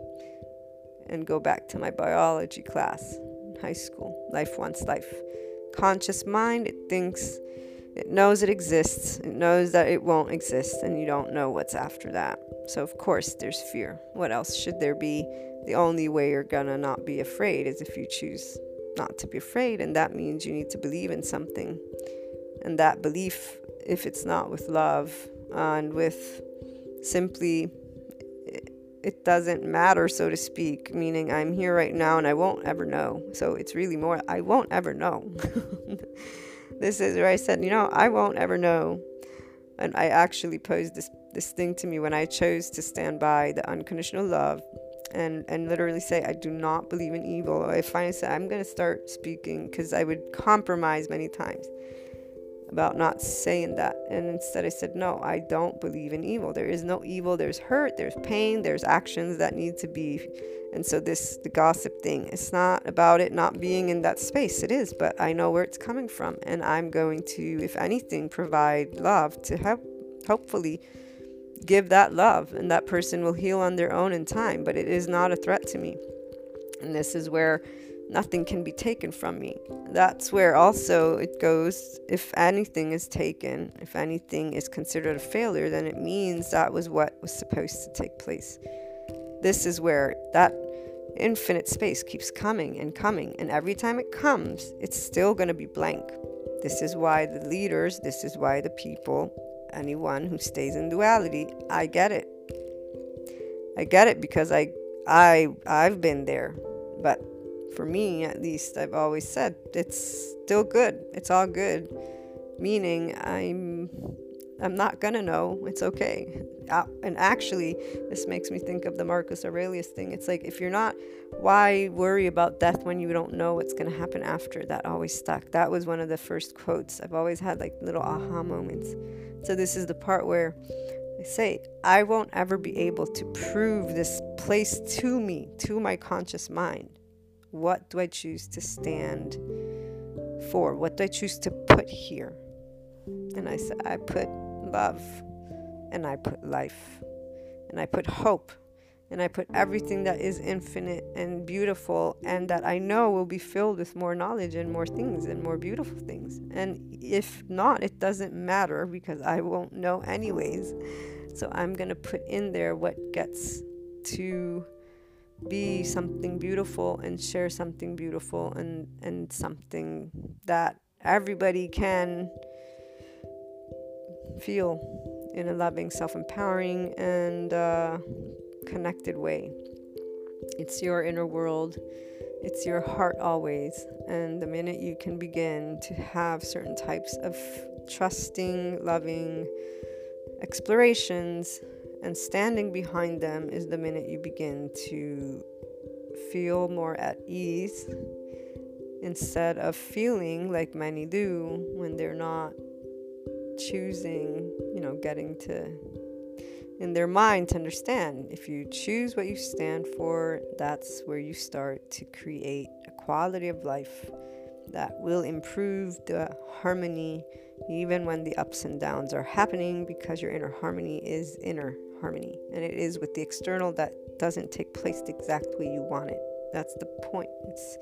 and go back to my biology class, high school, life wants life. Conscious mind, it thinks, it knows it exists, it knows that it won't exist, and you don't know what's after that. So, of course, there's fear. What else should there be? The only way you're gonna not be afraid is if you choose not to be afraid, and that means you need to believe in something. And that belief, if it's not with love, and with simply it doesn't matter, so to speak, meaning I'm here right now and I won't ever know. So it's really more, I won't ever know. this is where I said, you know, I won't ever know. And I actually posed this, this thing to me when I chose to stand by the unconditional love and, and literally say, I do not believe in evil. I finally said, I'm going to start speaking because I would compromise many times about not saying that. And instead, I said, No, I don't believe in evil. There is no evil. There's hurt, there's pain, there's actions that need to be. And so, this, the gossip thing, it's not about it not being in that space. It is, but I know where it's coming from. And I'm going to, if anything, provide love to help, hopefully give that love. And that person will heal on their own in time. But it is not a threat to me. And this is where nothing can be taken from me. That's where also it goes if anything is taken, if anything is considered a failure, then it means that was what was supposed to take place. This is where that infinite space keeps coming and coming, and every time it comes, it's still going to be blank. This is why the leaders, this is why the people, anyone who stays in duality, I get it. I get it because I I I've been there. But for me at least i've always said it's still good. It's all good. Meaning i'm i'm not gonna know. It's okay. And actually this makes me think of the marcus aurelius thing. It's like if you're not why worry about death when you don't know what's gonna happen after? That always stuck. That was one of the first quotes. I've always had like little aha moments. So this is the part where I say, I won't ever be able to prove this place to me, to my conscious mind. What do I choose to stand for? What do I choose to put here? And I said, I put love, and I put life, and I put hope, and I put everything that is infinite and beautiful, and that I know will be filled with more knowledge and more things and more beautiful things. And if not, it doesn't matter because I won't know anyways. So I'm going to put in there what gets to be something beautiful and share something beautiful and and something that everybody can feel in a loving self-empowering and uh, connected way. It's your inner world. It's your heart always. And the minute you can begin to have certain types of trusting loving explorations and standing behind them is the minute you begin to feel more at ease instead of feeling like many do when they're not choosing, you know, getting to in their mind to understand. If you choose what you stand for, that's where you start to create a quality of life that will improve the harmony even when the ups and downs are happening because your inner harmony is inner harmony and it is with the external that doesn't take place exactly you want it. That's the point. It's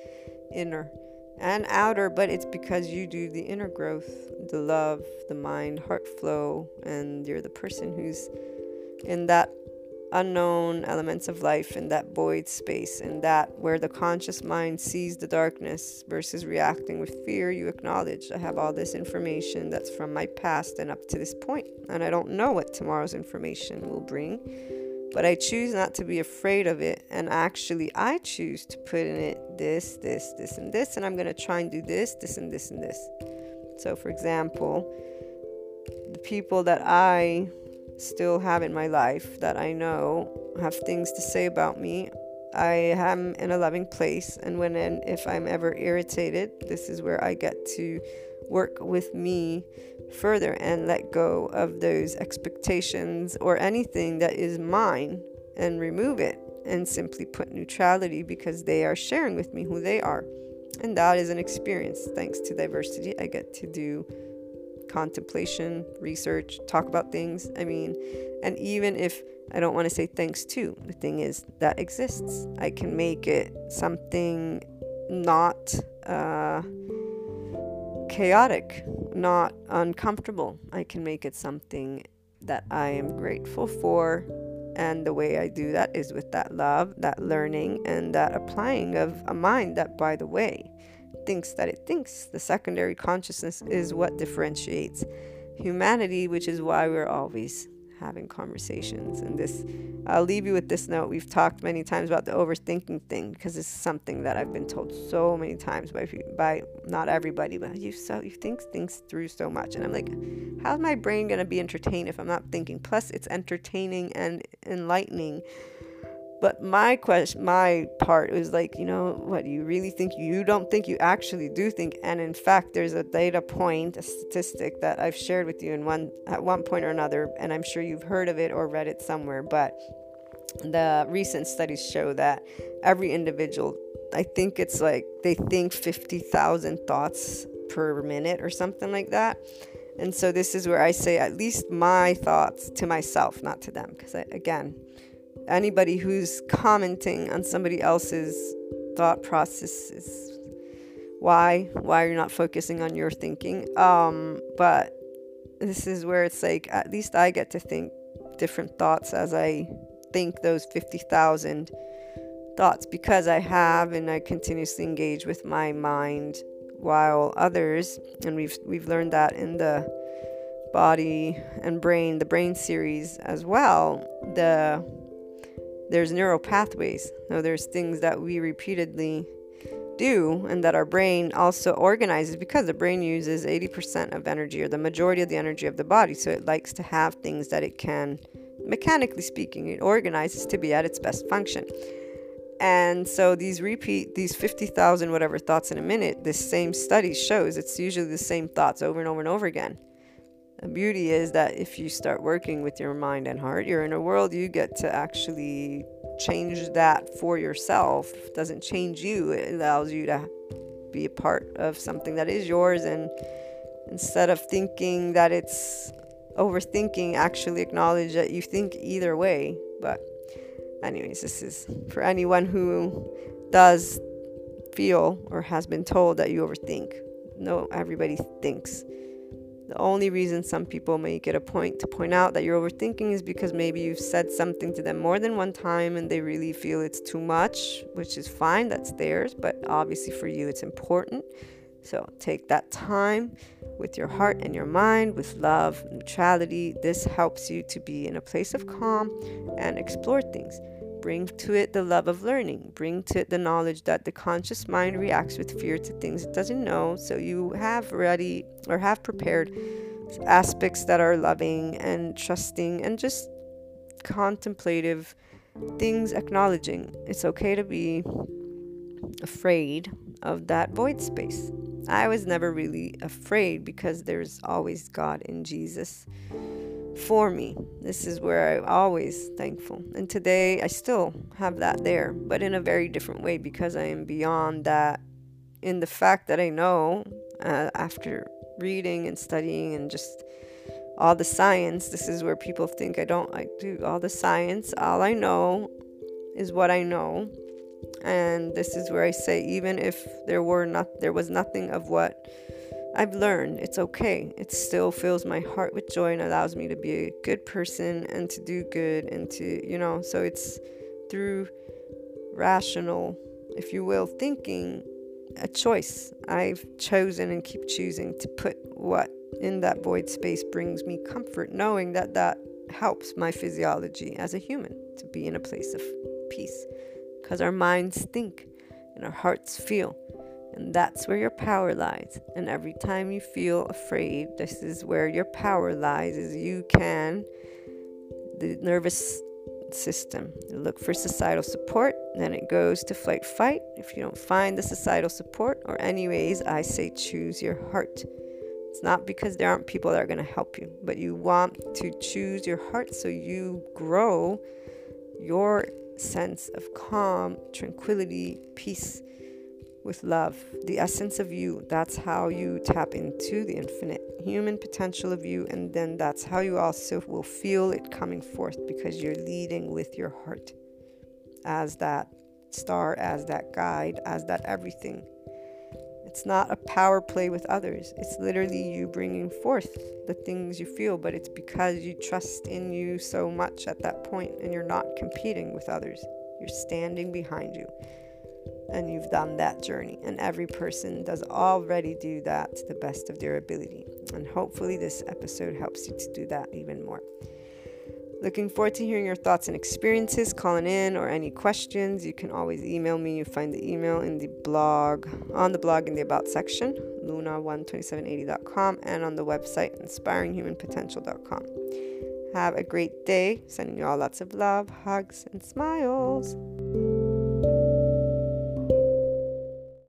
inner and outer, but it's because you do the inner growth, the love, the mind, heart flow, and you're the person who's in that unknown elements of life in that void space in that where the conscious mind sees the darkness versus reacting with fear you acknowledge i have all this information that's from my past and up to this point and i don't know what tomorrow's information will bring but i choose not to be afraid of it and actually i choose to put in it this this this and this and i'm going to try and do this this and this and this. So for example the people that i still have in my life that I know have things to say about me. I am in a loving place, and when and if I'm ever irritated, this is where I get to work with me further and let go of those expectations or anything that is mine and remove it and simply put neutrality because they are sharing with me who they are. And that is an experience. Thanks to diversity, I get to do contemplation, research, talk about things. I mean, and even if I don't want to say thanks to, the thing is that exists. I can make it something not uh, chaotic, not uncomfortable. I can make it something that I am grateful for. And the way I do that is with that love, that learning, and that applying of a mind that, by the way, thinks that it thinks. The secondary consciousness is what differentiates humanity, which is why we're always having conversations. And this, I'll leave you with this note. We've talked many times about the overthinking thing because it's something that I've been told so many times by by not everybody, but you so you think things through so much, and I'm like, how's my brain gonna be entertained if I'm not thinking? Plus, it's entertaining and enlightening but my question, my part was like, you know, what you really think you don't think you actually do think, and in fact, there's a data point, a statistic that I've shared with you in one at one point or another, and I'm sure you've heard of it or read it somewhere. But the recent studies show that every individual, I think it's like they think fifty thousand thoughts per minute or something like that. And so this is where I say at least my thoughts to myself, not to them, because again anybody who's commenting on somebody else's thought process is why? Why you're not focusing on your thinking? Um but this is where it's like at least i get to think different thoughts as i think those 50,000 thoughts because i have and i continuously engage with my mind while others and we've we've learned that in the body and brain the brain series as well the there's neural pathways. So there's things that we repeatedly do and that our brain also organizes because the brain uses 80% of energy or the majority of the energy of the body. So it likes to have things that it can, mechanically speaking, it organizes to be at its best function. And so these repeat, these 50,000 whatever thoughts in a minute, this same study shows it's usually the same thoughts over and over and over again. The beauty is that if you start working with your mind and heart, you're in a world you get to actually change that for yourself. It doesn't change you, it allows you to be a part of something that is yours. And instead of thinking that it's overthinking, actually acknowledge that you think either way. But, anyways, this is for anyone who does feel or has been told that you overthink. No, everybody thinks. The only reason some people may get a point to point out that you're overthinking is because maybe you've said something to them more than one time and they really feel it's too much, which is fine, that's theirs, but obviously for you it's important. So take that time with your heart and your mind, with love, neutrality. This helps you to be in a place of calm and explore things. Bring to it the love of learning. Bring to it the knowledge that the conscious mind reacts with fear to things it doesn't know. So you have ready or have prepared aspects that are loving and trusting and just contemplative things, acknowledging it's okay to be afraid of that void space. I was never really afraid because there's always God in Jesus for me. This is where I'm always thankful. And today I still have that there, but in a very different way because I am beyond that in the fact that I know uh, after reading and studying and just all the science. This is where people think I don't do all the science. All I know is what I know. And this is where I say even if there were not there was nothing of what I've learned, it's okay. It still fills my heart with joy and allows me to be a good person and to do good and to, you know, so it's through rational, if you will, thinking a choice. I've chosen and keep choosing to put what in that void space brings me comfort, knowing that that helps my physiology as a human to be in a place of peace. Because our minds think and our hearts feel. And that's where your power lies. And every time you feel afraid, this is where your power lies, is you can, the nervous system. look for societal support, then it goes to flight fight. If you don't find the societal support, or anyways, I say choose your heart. It's not because there aren't people that are going to help you, but you want to choose your heart so you grow your sense of calm, tranquility, peace with love, the essence of you. That's how you tap into the infinite human potential of you, and then that's how you also will feel it coming forth because you're leading with your heart as that star, as that guide, as that everything. It's not a power play with others. It's literally you bringing forth the things you feel, but it's because you trust in you so much at that point and you're not competing with others. You're standing behind you and you've done that journey. And every person does already do that to the best of their ability. And hopefully, this episode helps you to do that even more. Looking forward to hearing your thoughts and experiences, calling in, or any questions. You can always email me. You find the email in the blog, on the blog in the About section, luna12780.com, and on the website, inspiringhumanpotential.com. Have a great day. Sending you all lots of love, hugs, and smiles.